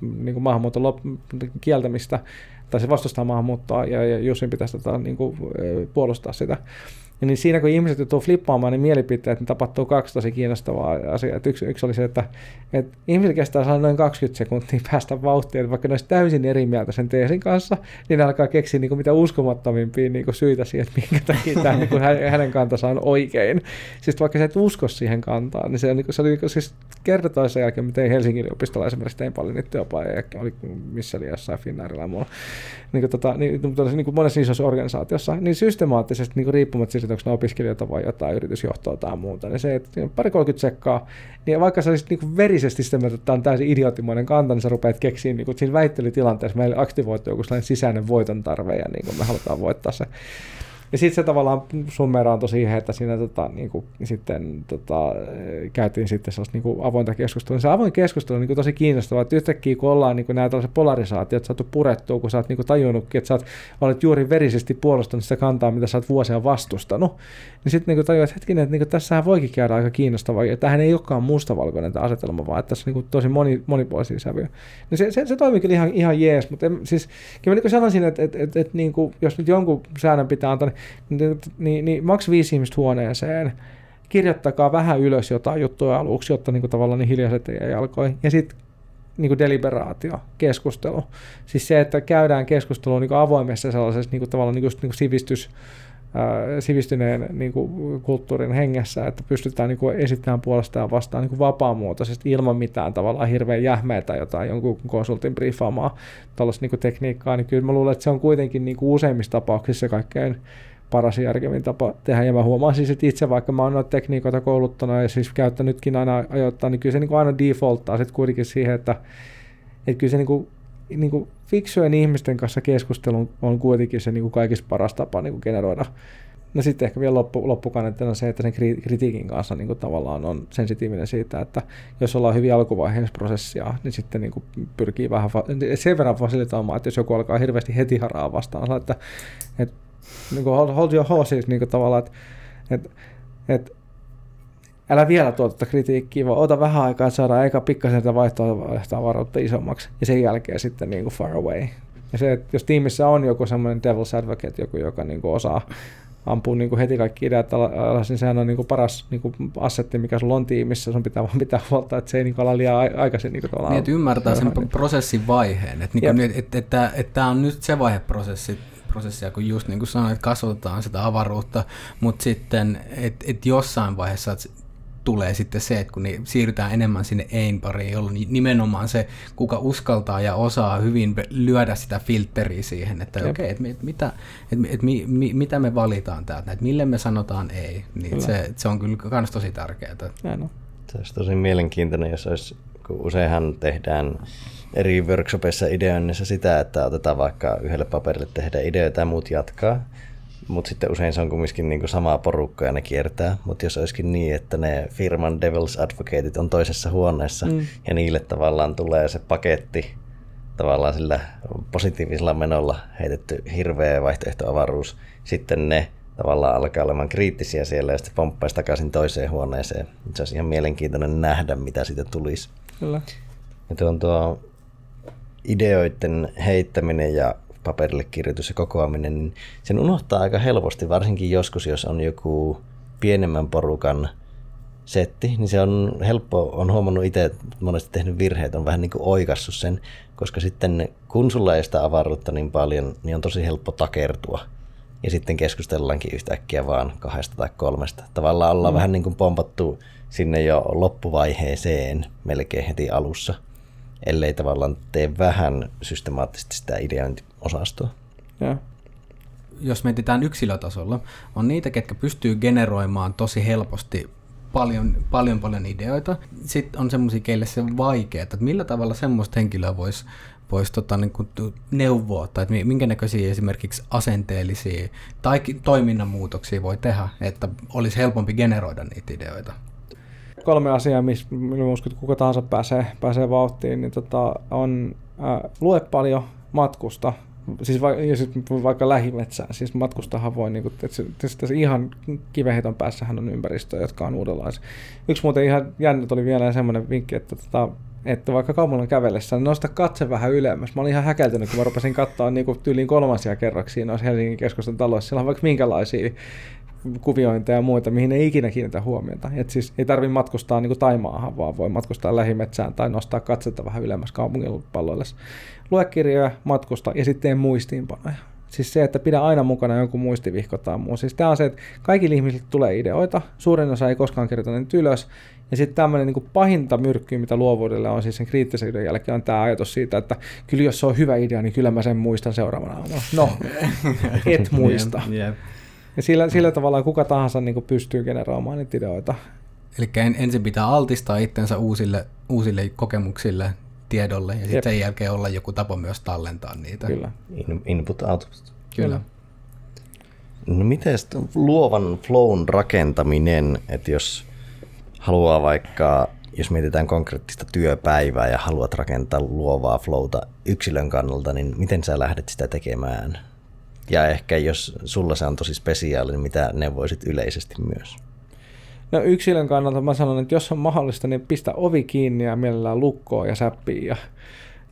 niin kuin maahanmuuton lop- kieltämistä, tai se vastustaa maahanmuuttoa, ja, ja Jussin pitäisi tota, niin kuin, puolustaa sitä. Ja niin siinä kun ihmiset joutuu flippaamaan, niin mielipiteet, niin tapahtuu kaksi tosi kiinnostavaa asiaa. yksi, yksi oli se, että, että ihmiset kestää saada noin 20 sekuntia päästä vauhtiin, että vaikka ne olisi täysin eri mieltä sen teesin kanssa, niin ne alkaa keksiä niin kuin mitä uskomattomimpia niin kuin syitä siihen, että minkä takia tämä, niin kuin hänen kantansa on oikein. Siis vaikka sä et usko siihen kantaan, niin se, niin kuin, se oli niin kuin, siis kerta toisen jälkeen, mä tein Helsingin yliopistolla esimerkiksi tein paljon niitä työpajoja, oli missä oli jossain Finnairilla ja muulla. Niin kuin, tota, niin, niin kuin monessa isossa organisaatiossa, niin systemaattisesti niin kuin riippumatta siitä, onko ne opiskelijoita vai jotain yritysjohtoa tai muuta, niin se, että pari 30 sekkaa, niin vaikka sä olisit niin verisesti sitä mieltä, että tämä on täysin idiotimoinen kanta, niin sä rupeat keksiä niin kuin siinä väittelytilanteessa, meillä aktivoituu joku sellainen sisäinen voiton tarve ja niin kuin me halutaan voittaa se ja sitten se tavallaan summeraantui siihen, että siinä tota, niin kuin, sitten tota, käytiin sitten sellaista niin kuin avointa keskustelua. Se avoin keskustelu on niin kuin, tosi kiinnostavaa, että yhtäkkiä kun ollaan niin kuin, nämä tällaiset polarisaatiot saatu purettua, kun sä oot niin kuin, tajunnutkin, että sä oot, olet juuri verisesti puolustanut sitä kantaa, mitä sä oot vuosia vastustanut, niin sitten niin tajuat, että hetkinen, että niin kuin, tässähän voikin käydä aika kiinnostavaa, ja tämähän ei olekaan mustavalkoinen tämä asetelma, vaan että tässä on niin kuin, tosi moni, monipuolisia sävyjä. Niin se, se, se toimii kyllä ihan, ihan jees, mutta en, siis kyllä mä niin sanoisin, että, että, että, että niin kuin, jos nyt jonkun säännön pitää antaa, niin niin, niin, niin maks viisi ihmistä huoneeseen, kirjoittakaa vähän ylös jotain juttuja aluksi, jotta niin kuin tavallaan niin hiljaiset ei alkoi. Ja sitten niin kuin deliberaatio, keskustelu. Siis se, että käydään keskustelua niin kuin avoimessa sellaisessa niin kuin tavallaan niin kuin, niin kuin sivistys, sivistyneen niin kuin, kulttuurin hengessä, että pystytään niin kuin, esittämään puolestaan vastaan niin kuin vapaamuotoisesti ilman mitään tavallaan hirveän jähmeä tai jotain jonkun konsultin briefaamaa tällaista niin kuin, tekniikkaa, niin kyllä mä luulen, että se on kuitenkin niin kuin, useimmissa tapauksissa kaikkein paras järkevin tapa tehdä. Ja mä huomaan siis, että itse vaikka mä oon noita tekniikoita kouluttuna ja siis käyttänytkin aina ajoittaa, niin kyllä se niin kuin aina defaulttaa sitten kuitenkin siihen, että, että kyllä se niin kuin, niin kuin fiksujen ihmisten kanssa keskustelu on kuitenkin se niin kuin kaikista paras tapa niin kuin generoida. No sitten ehkä vielä loppu, loppukaneettina se, että sen kritiikin kanssa niin kuin tavallaan on sensitiivinen siitä, että jos ollaan hyvin alkuvaiheessa prosessia, niin sitten niin kuin pyrkii vähän sen verran fasilitoimaan, että jos joku alkaa hirveästi heti haraa vastaan, että, että niin kuin hold, hold your horses niin kuin tavallaan, että et, et, älä vielä tuota kritiikkiä, vaan ota vähän aikaa, että saadaan eka pikkasen sitä vaihtoehtoavaruutta isommaksi, ja sen jälkeen sitten niin kuin far away. Ja se, että jos tiimissä on joku semmoinen devil's advocate, joku, joka niin kuin osaa ampua niin kuin heti kaikki ideat alas, niin sehän on niin kuin paras niin kuin assetti, mikä sulla on tiimissä. Sun pitää vaan pitää huolta, että se ei niin kuin ala liian aikaisin. Niin, kuin niin, että ymmärtää sen niin. prosessin vaiheen. Että, niin kuin, että, että, että, että tämä on nyt se vaihe prosessi, prosessia, kun just niin kuin sanoin, että kasvatetaan sitä avaruutta, mutta sitten, että et jossain vaiheessa tulee sitten se, että kun niin siirrytään enemmän sinne ein pariin, jolloin nimenomaan se, kuka uskaltaa ja osaa hyvin lyödä sitä filtteriä siihen, että okei, okay, että et, mitä, et, et, mi, mi, mitä me valitaan täältä, että mille me sanotaan ei, niin se, se on kyllä myös tosi tärkeää. No. Se olisi tosi mielenkiintoinen, jos olisi, kun useinhan tehdään eri workshopeissa ideoinnissa sitä, että otetaan vaikka yhdelle paperille tehdä ideoita ja muut jatkaa. Mutta sitten usein se on kumminkin niinku samaa porukkaa ja ne kiertää. Mutta jos olisikin niin, että ne firman Devil's Advocateit on toisessa huoneessa mm. ja niille tavallaan tulee se paketti tavallaan sillä positiivisella menolla heitetty hirveä vaihtoehtoavaruus, sitten ne tavallaan alkaa olemaan kriittisiä siellä ja sitten pomppaisi takaisin toiseen huoneeseen. Se olisi ihan mielenkiintoinen nähdä, mitä siitä tulisi. Kyllä. Ja tuo on tuo ideoiden heittäminen ja paperille kirjoitus ja kokoaminen, niin sen unohtaa aika helposti, varsinkin joskus, jos on joku pienemmän porukan setti, niin se on helppo, on huomannut itse, että monesti tehnyt virheet, on vähän niin kuin oikassut sen, koska sitten kun sulla ei sitä avaruutta niin paljon, niin on tosi helppo takertua. Ja sitten keskustellaankin yhtäkkiä vaan kahdesta tai kolmesta. Tavallaan ollaan mm. vähän niin kuin pompattu sinne jo loppuvaiheeseen melkein heti alussa, ellei tavallaan tee vähän systemaattisesti sitä ideointiosastoa. Ja. Jos mietitään yksilötasolla, on niitä, ketkä pystyy generoimaan tosi helposti paljon, paljon, paljon ideoita. Sitten on semmoisia, keille se on vaikeaa, että millä tavalla semmoista henkilöä voisi vois tota, niin kuin neuvoa, tai että minkä näköisiä esimerkiksi asenteellisia tai toiminnan muutoksia voi tehdä, että olisi helpompi generoida niitä ideoita. Kolme asiaa, missä uskon, että kuka tahansa pääsee, pääsee vauhtiin, niin tota, on ää, lue paljon, matkusta, siis, va, ja siis vaikka lähimetsään, siis matkustahan voi, niin kuin, että se, että se ihan kiveheton päässähän on ympäristöjä, jotka on uudenlaisia. Yksi muuten ihan jännä oli vielä semmoinen vinkki, että, tota, että vaikka kaupungin kävellessä, niin nosta katse vähän ylemmäs. Mä olin ihan häkeltynyt, kun mä rupesin katsoa niin kuin tyyliin kolmansia kerroksia noissa Helsingin keskustan taloissa. Siellä on vaikka minkälaisia kuviointeja ja muita, mihin ei ikinä kiinnitä huomiota. Et siis ei tarvitse matkustaa niin kuin Taimaahan, vaan voi matkustaa lähimetsään tai nostaa katsetta vähän ylemmäs kaupungin palloille. Lue kirjoja, matkusta ja sitten tee muistiinpanoja. Siis se, että pidä aina mukana jonkun muistivihko tai muu. Siis tämä on se, että kaikille ihmisille tulee ideoita, suurin osa ei koskaan kirjoita niitä ylös, ja sitten tämmöinen niin pahinta myrkkyä, mitä luovuudelle on siis sen kriittisyyden jälkeen, on tämä ajatus siitä, että kyllä jos se on hyvä idea, niin kyllä mä sen muistan seuraavana aamuna. No, et muista. yep, yep. Ja sillä, sillä tavalla kuka tahansa niin pystyy generoimaan niitä ideoita. Eli ensin pitää altistaa itsensä uusille, uusille kokemuksille, tiedolle, ja sitten sen jälkeen olla joku tapa myös tallentaa niitä. Kyllä. In, input, output. Kyllä. No miten luovan flown rakentaminen, että jos haluaa vaikka, jos mietitään konkreettista työpäivää ja haluat rakentaa luovaa flowta yksilön kannalta, niin miten sä lähdet sitä tekemään? Ja ehkä jos sulla se on tosi spesiaali, niin mitä ne voisit yleisesti myös? No yksilön kannalta mä sanon, että jos on mahdollista, niin pistä ovi kiinni ja mielellään lukkoa ja säppiä ja,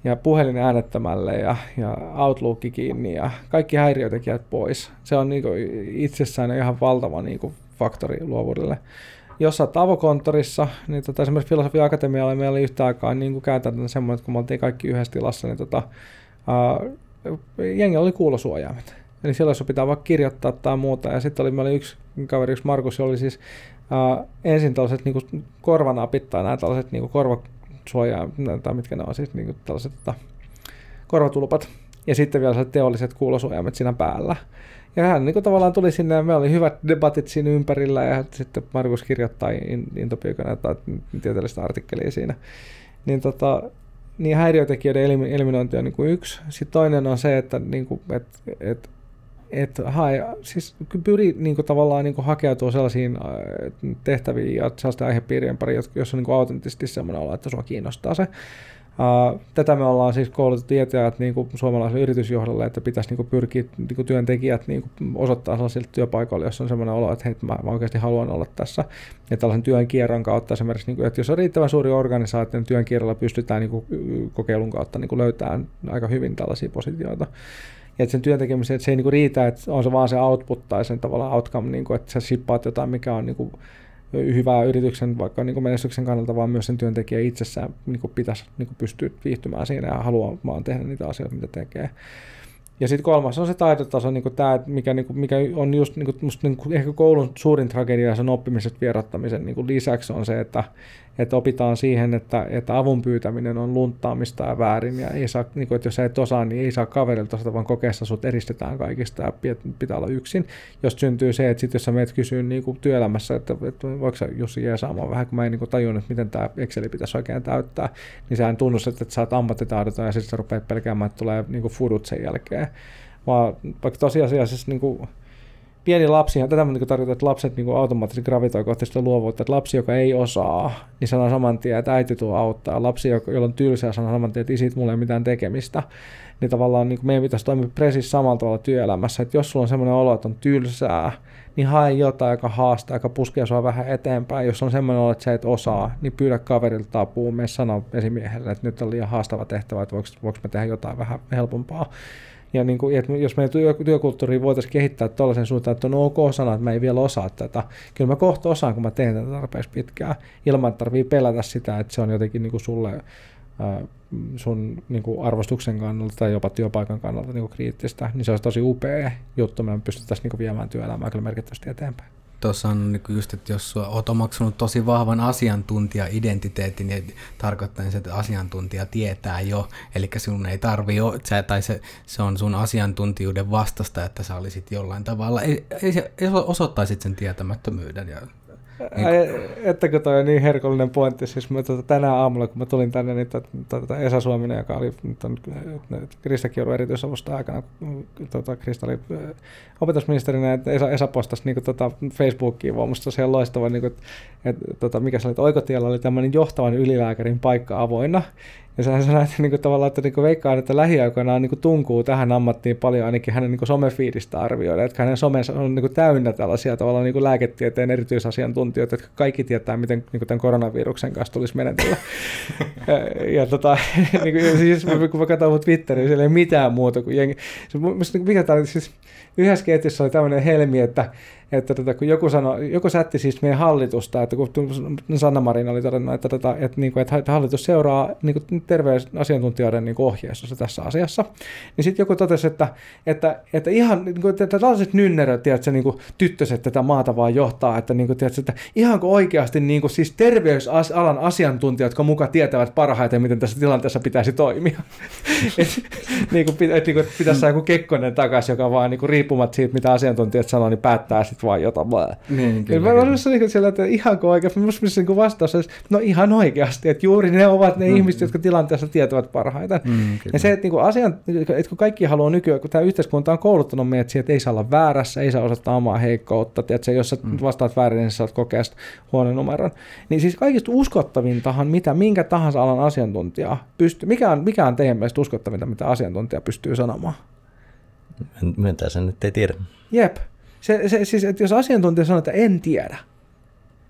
ja puhelin äänettömälle ja, ja Outlook kiinni ja kaikki häiriötekijät pois. Se on niinku itsessään ihan valtava niinku faktori luovuudelle. Jos olet avokonttorissa, niin tota, esimerkiksi Filosofia Akatemialla meillä oli yhtä aikaa niin käytäntönä semmoinen, että kun me oltiin kaikki yhdessä tilassa, niin tota, ää, jengi oli kuulosuojaimet. Eli silloin jos pitää vaikka kirjoittaa tai muuta. Ja sitten oli, meillä oli yksi kaveri, yksi Markus, oli siis uh, ensin tällaiset niin korvanapit tai nämä tällaiset niin korvasuojaa, tai mitkä ne on siis niin tällaiset tota, korvatulpat. Ja sitten vielä teolliset kuulosuojaimet siinä päällä. Ja hän niin kuin tavallaan tuli sinne ja meillä oli hyvät debatit siinä ympärillä ja sitten Markus kirjoittaa Intopiikana tai tieteellistä artikkelia siinä. Niin, tota, niin häiriötekijöiden eliminointi on niin kuin yksi. Sitten toinen on se, että niin kuin, et, et, et hae, siis pyri niin tavallaan niin kuin, hakeutua sellaisiin äh, tehtäviin ja sellaisten aihepiirien pari, jossa on niin autenttisesti sellainen olo, että sua kiinnostaa se. Uh, tätä me ollaan siis koulutettu tietäjät niin kuin suomalaiselle yritysjohdolle, että pitäisi niin kuin pyrkiä niin kuin työntekijät niin kuin osoittaa sellaisille työpaikoille, jos on sellainen olo, että hei, mä, mä oikeasti haluan olla tässä. Ja tällaisen työn kierron kautta esimerkiksi, niin kuin, että jos on riittävän suuri organisaatio, niin työn kierrolla pystytään niin kuin, kokeilun kautta niin kuin löytämään aika hyvin tällaisia positioita. Ja että sen työn tekemisen, että se ei niin kuin riitä, että on se vaan se output tai sen tavallaan outcome, niin kuin, että sä shippaat jotain, mikä on niin kuin, hyvää yrityksen vaikka niin kuin menestyksen kannalta, vaan myös sen työntekijä itsessään niin kuin pitäisi niin kuin pystyä viihtymään siinä ja haluamaan tehdä niitä asioita, mitä tekee. Ja sitten kolmas on se taitotaso, niin tämä, mikä, niin kuin, mikä on just niin kuin, musta, niin kuin, ehkä koulun suurin tragedia sen oppimisen vierottamisen niin lisäksi on se, että, että opitaan siihen, että, että avun pyytäminen on lunttaamista ja väärin, ja ei saa, niin kuin, että jos sä et osaa, niin ei saa kaverilta osata, vaan kokeessa sut eristetään kaikista ja pitää olla yksin. Jos syntyy se, että sit jos sä meet kysyä niin kuin työelämässä, että, että voiko sä Jussi jeesaamaan vähän, kun mä en niin kuin että miten tämä Exceli pitäisi oikein täyttää, niin sehän tunnustat, että sä oot ammattitaidoton ja sitten sä rupeat pelkäämään, että tulee niin kuin fudut sen jälkeen. Vaan vaikka tosiasiassa niin kuin, pieni lapsi, tätä mä niin tarkoitan, että lapset niin automaattisesti gravitoi kohti sitä luovuutta, että lapsi, joka ei osaa, niin sanoo saman tien, että äiti tuo auttaa. Lapsi, jolla on tylsää, sanoo saman tien, että isit mulle ei mitään tekemistä. Niin tavallaan niin meidän pitäisi toimia presis samalla tavalla työelämässä, että jos sulla on semmoinen olo, että on tylsää, niin hae jotain, joka haastaa, joka puskee sua vähän eteenpäin. Jos on semmoinen olo, että sä et osaa, niin pyydä kaverilta apua, mene sanoa esimiehelle, että nyt on liian haastava tehtävä, että voiko, voiko me tehdä jotain vähän helpompaa Ja niin kuin, että jos meidän työ, työkulttuuri voitaisiin kehittää tällaisen suuntaan, että on ok sanoa, että mä en vielä osaa tätä. Kyllä mä kohta osaan, kun mä teen tätä tarpeeksi pitkään, ilman että tarvii pelätä sitä, että se on jotenkin niin kuin sulle sun niin kuin arvostuksen kannalta tai jopa työpaikan kannalta niin kuin kriittistä, niin se olisi tosi upea juttu, me pystyttäisiin niin kuin viemään työelämää kyllä merkittävästi eteenpäin. Tuossa on niin just, että jos olet omaksunut tosi vahvan asiantuntija-identiteetin, niin tarkoittaa se, että asiantuntija tietää jo, eli sinun ei tarvi, tai se, se on sun asiantuntijuuden vastasta, että sä olisit jollain tavalla, ei, ei, ei osoittaisit sen tietämättömyyden ja Ettäkö toi on niin herkullinen pointti, siis mä tota, tänä aamulla, kun mä tulin tänne, niin tota, tota Esa Suominen, joka oli Krista Kiuru erityisavusta aikana, tota, Krista oli opetusministerinä, että Esa, Esa postasi niin tota, Facebookiin vaan musta tosiaan loistava, niin kuin, että, tota, mikä se oli, että Oikotiellä oli tämmöinen johtavan ylilääkärin paikka avoinna, ja sehän sanoi, että niin kuin, tavallaan, että niin kuin veikkaan, että lähiaikoina niin kuin tunkuu tähän ammattiin paljon ainakin hänen niin kuin somefiidistä arvioida, että hänen somensa on niin kuin täynnä tällaisia tavallaan niin kuin lääketieteen erityisasiantuntijoita, jotka kaikki tietää, miten niin kuin tämän koronaviruksen kanssa tulisi menetellä. ja, ja tota, niin kuin, siis, kun mä katson mun Twitteriä, siellä ei mitään muuta kuin jengi. Se, mikä tämä siis yhdessä ketjussa oli tämmöinen helmi, että että tota, kun joku, sano, joku sätti siis meidän hallitusta, että kun Sanna Marin oli todennut, että, tota, että, niin kuin, että hallitus seuraa niin kuin terveysasiantuntijoiden niin ohjeistusta tässä asiassa, niin sitten joku totesi, että, että, että ihan niin kuin, että tällaiset nynneröt, tiedätkö, niin kuin tyttöset tätä maata vaan johtaa, että, niin kuin, tiedätkö, että ihan kuin oikeasti niin kuin, siis terveysalan asiantuntijat, jotka mukaan tietävät parhaiten, miten tässä tilanteessa pitäisi toimia. et, niin kuin, et, niin kuin, pitäisi saada joku Kekkonen takaisin, joka vaan niin kuin, riippumatta siitä, mitä asiantuntijat sanoo, niin päättää sitten vaan jotain. Niin, kyllä, mä olisin niin siellä, että ihanko oikeasti, musta niin vastaus olisi, no ihan oikeasti, että juuri ne ovat ne mm. ihmiset, jotka tilanteessa tietävät parhaiten. Mm, ja se, että, niin kuin asian, että kun kaikki haluaa nykyään, kun tämä yhteiskunta on kouluttanut meidät siihen, että ei saa olla väärässä, ei saa osata omaa heikkoutta, että jos sä mm. vastaat väärin, niin sä saat kokea huonon numeron. Niin siis kaikista uskottavintahan, mitä minkä tahansa alan asiantuntija pystyy, mikä on, mikä on teidän mielestä uskottavinta, mitä asiantuntija pystyy sanomaan? Myöntää sen, että ei tiedä. Jep. Se, se, siis, että jos asiantuntija sanoo, että en tiedä,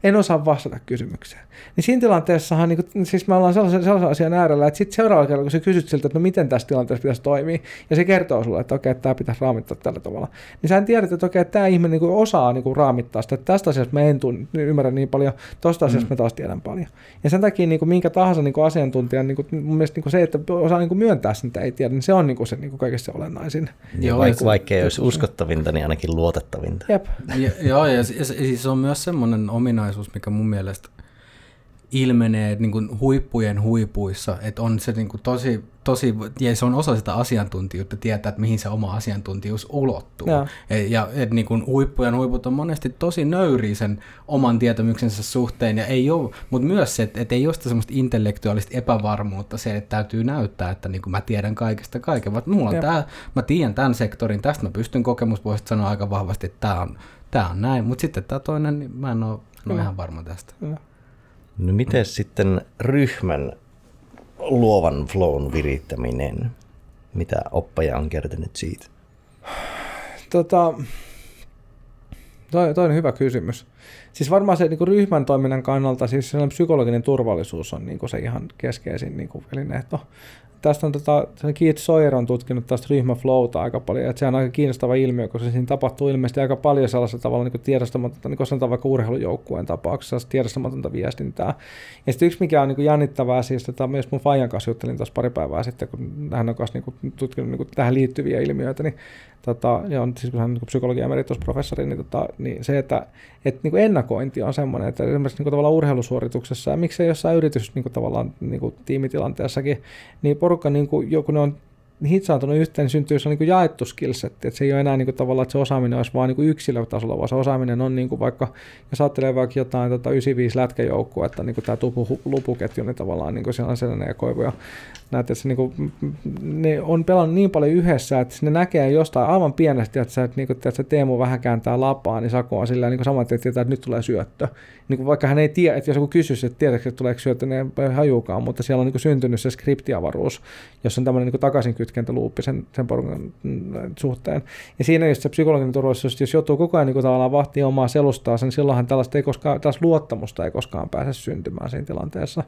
en osaa vastata kysymykseen. Niin siinä tilanteessahan, niin kuin, siis me ollaan sellaisen, sellaisen asian äärellä, että sitten seuraavalla kerralla, kun sä kysyt siltä, että no miten tässä tilanteessa pitäisi toimia, ja se kertoo sulle, että okei, tämä pitäisi raamittaa tällä tavalla, niin sä en tiedä, että okei, tämä ihminen niin kuin osaa niin kuin raamittaa sitä, että tästä asiasta mä en tunn, ymmärrä niin paljon, tosta asiasta mm. mä taas tiedän paljon. Ja sen takia niin kuin minkä tahansa niin kuin asiantuntijan, niin kuin, mun mielestä niin kuin se, että osaa niin kuin myöntää sen, että ei tiedä, niin se on niin kuin se niin kuin kaikessa olennaisin. Joo, vaikka, vaikka ei olisi uskottavinta, niin ainakin luotettavinta. Jep. Ja, joo, ja, ja, ja siis on myös semmoinen ominaisuus, mikä mun mielestä ilmenee niin kuin huippujen huipuissa, että on se niin kuin tosi, tosi, ja se on osa sitä asiantuntijuutta, tietää, että mihin se oma asiantuntijuus ulottuu. Ja, et, ja et niin kuin huippujen huiput on monesti tosi nöyriä sen oman tietämyksensä suhteen, ja ei ole, mutta myös se, että, että ei ole sitä semmoista intellektuaalista epävarmuutta, se, että täytyy näyttää, että niin kuin mä tiedän kaikesta kaiken, vaan mulla on tää, mä tiedän tämän sektorin, tästä mä pystyn kokemuspohjasta sanoa aika vahvasti, että tämä on, tämä on näin, mutta sitten tämä toinen, niin mä en ole, en ole ihan varma tästä. No miten sitten ryhmän luovan flown virittäminen? Mitä oppaja on kertynyt siitä? Tota, toi, toi on hyvä kysymys. Siis varmaan se niin kuin ryhmän toiminnan kannalta siis psykologinen turvallisuus on niin kuin se ihan keskeisin niin kuin elinehto tästä on tota, Keith Sawyer on tutkinut tästä ryhmäflowta aika paljon, että se on aika kiinnostava ilmiö, koska siinä tapahtuu ilmeisesti aika paljon sellaisella tavalla niin tiedostamatonta, niin kuin sanotaan vaikka urheilujoukkueen tapauksessa, tiedostamatonta viestintää. Ja sitten yksi, mikä on niin jännittävää, siis tota, myös mun Fajan kanssa juttelin tuossa pari päivää sitten, kun hän on kanssa niin tutkinut niin tähän liittyviä ilmiöitä, niin tota, ja on siis hän niin psykologia emeritusprofessori, niin, tota, niin se, että et, niin ennakointi on semmoinen, että esimerkiksi niin tavallaan urheilusuorituksessa ja miksei jossain yritys niin tavallaan niin tiimitilanteessakin, niin porukka, niin kuin, joku ne on hitsaantunut yhteen, niin syntyy se niin jaettu skillsetti, että se ei ole enää niin kuin, tavallaan, että se osaaminen olisi vain niin yksilötasolla, vaan se osaaminen on niin kuin vaikka, jos ajattelee vaikka jotain tota 95 lätkäjoukkua, että niin kuin tämä tupu, lupuketju, niin tavallaan niin kuin siellä on sellainen ja koivu ja näet, että se, niin kuin, ne on pelannut niin paljon yhdessä, että ne näkee jostain aivan pienestä, että, sä, että, niin kuin, että Teemu vähän kääntää lapaa, niin Saku on sillä niin saman, että tietää, että nyt tulee syöttö. Niin kuin vaikka hän ei tiedä, että jos joku kysyisi, että tiedätkö, että tuleeko syöttö, niin ei hajuukaan, mutta siellä on niin kuin syntynyt se skriptiavaruus, jossa on tämmöinen niin takaisinkytkentäluuppi sen, sen porukan suhteen. Ja siinä just se psykologinen turvallisuus, jos joutuu koko ajan niin kuin tavallaan vahtia omaa selustaa, niin silloinhan tällaista, ei koskaan, tällaista luottamusta ei koskaan pääse syntymään siinä tilanteessa.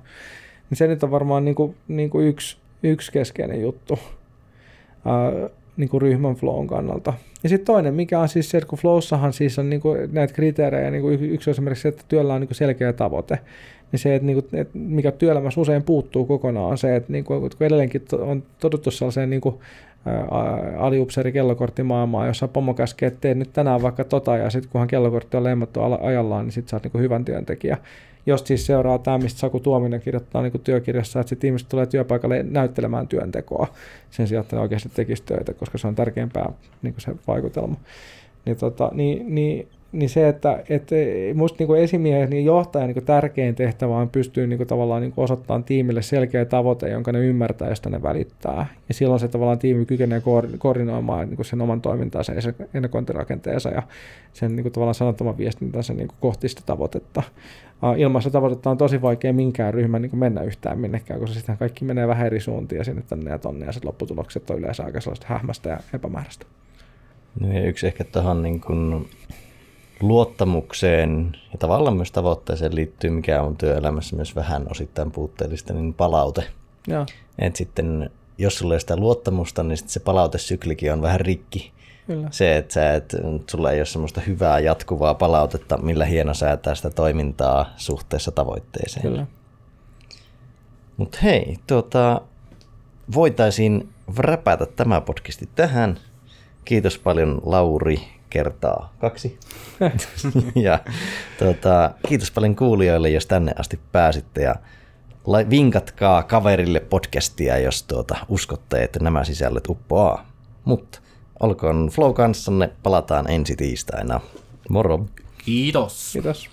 Niin se nyt on varmaan niin kuin, niin kuin yksi, yksi keskeinen juttu. Uh, niin kuin ryhmän flown kannalta. Ja sitten toinen, mikä on siis se, että kun flowssahan siis on niin kuin näitä kriteerejä, niin kuin yksi on esimerkiksi se, että työllä on niin kuin selkeä tavoite, niin se, että, niin kuin, että mikä työelämässä usein puuttuu kokonaan, on se, että niin kuin, kun edelleenkin on todettu sellaiseen niin kuin, aliupseeri kellokorttimaailmaa, jossa pomo käskee, että tee nyt tänään vaikka tota, ja sitten kunhan kellokortti on lemmattu ajallaan, niin sitten sä oot niin hyvän työntekijä. Jos siis seuraa tämä, mistä Saku Tuominen kirjoittaa niin työkirjassa, että sitten ihmiset tulee työpaikalle näyttelemään työntekoa sen sijaan, että ne oikeasti tekisi töitä, koska se on tärkeämpää niin se vaikutelma. Niin, tota, niin, niin niin se, että, että musta niin esimiehen niin johtajan niin tärkein tehtävä on pystyä niin kuin tavallaan niin osoittamaan tiimille selkeä tavoite, jonka ne ymmärtää, josta ne välittää. Ja silloin se tavallaan tiimi kykenee koordinoimaan niin sen oman toimintansa ja sen ennakointirakenteensa ja sen niin kuin tavallaan sanottaman viestintänsä niin kuin kohti sitä tavoitetta. Ilman sitä tavoitetta on tosi vaikea minkään ryhmän niin kuin mennä yhtään minnekään, koska sitten kaikki menee vähän eri suuntiin sinne tänne ja tonne ja sitten lopputulokset on yleensä aika sellaista hähmästä ja epämääräistä. No yksi ehkä tuohon niin kuin luottamukseen ja tavallaan myös tavoitteeseen liittyy, mikä on työelämässä myös vähän osittain puutteellista, niin palaute. Joo. Et sitten jos sulla ei sitä luottamusta, niin sitten se palautesyklikin on vähän rikki. Kyllä. Se, että sä et, sulla ei ole semmoista hyvää jatkuvaa palautetta, millä hieno säätää sitä toimintaa suhteessa tavoitteeseen. Kyllä. Mutta hei, tuota, voitaisiin räpätä tämä podcasti tähän. Kiitos paljon Lauri kertaa kaksi. ja tuota, kiitos paljon kuulijoille, jos tänne asti pääsitte ja vinkatkaa kaverille podcastia, jos tuota, uskotte, että nämä sisällöt uppoaa. Mutta olkoon Flow kanssanne, palataan ensi tiistaina. Moro! Kiitos! Kiitos!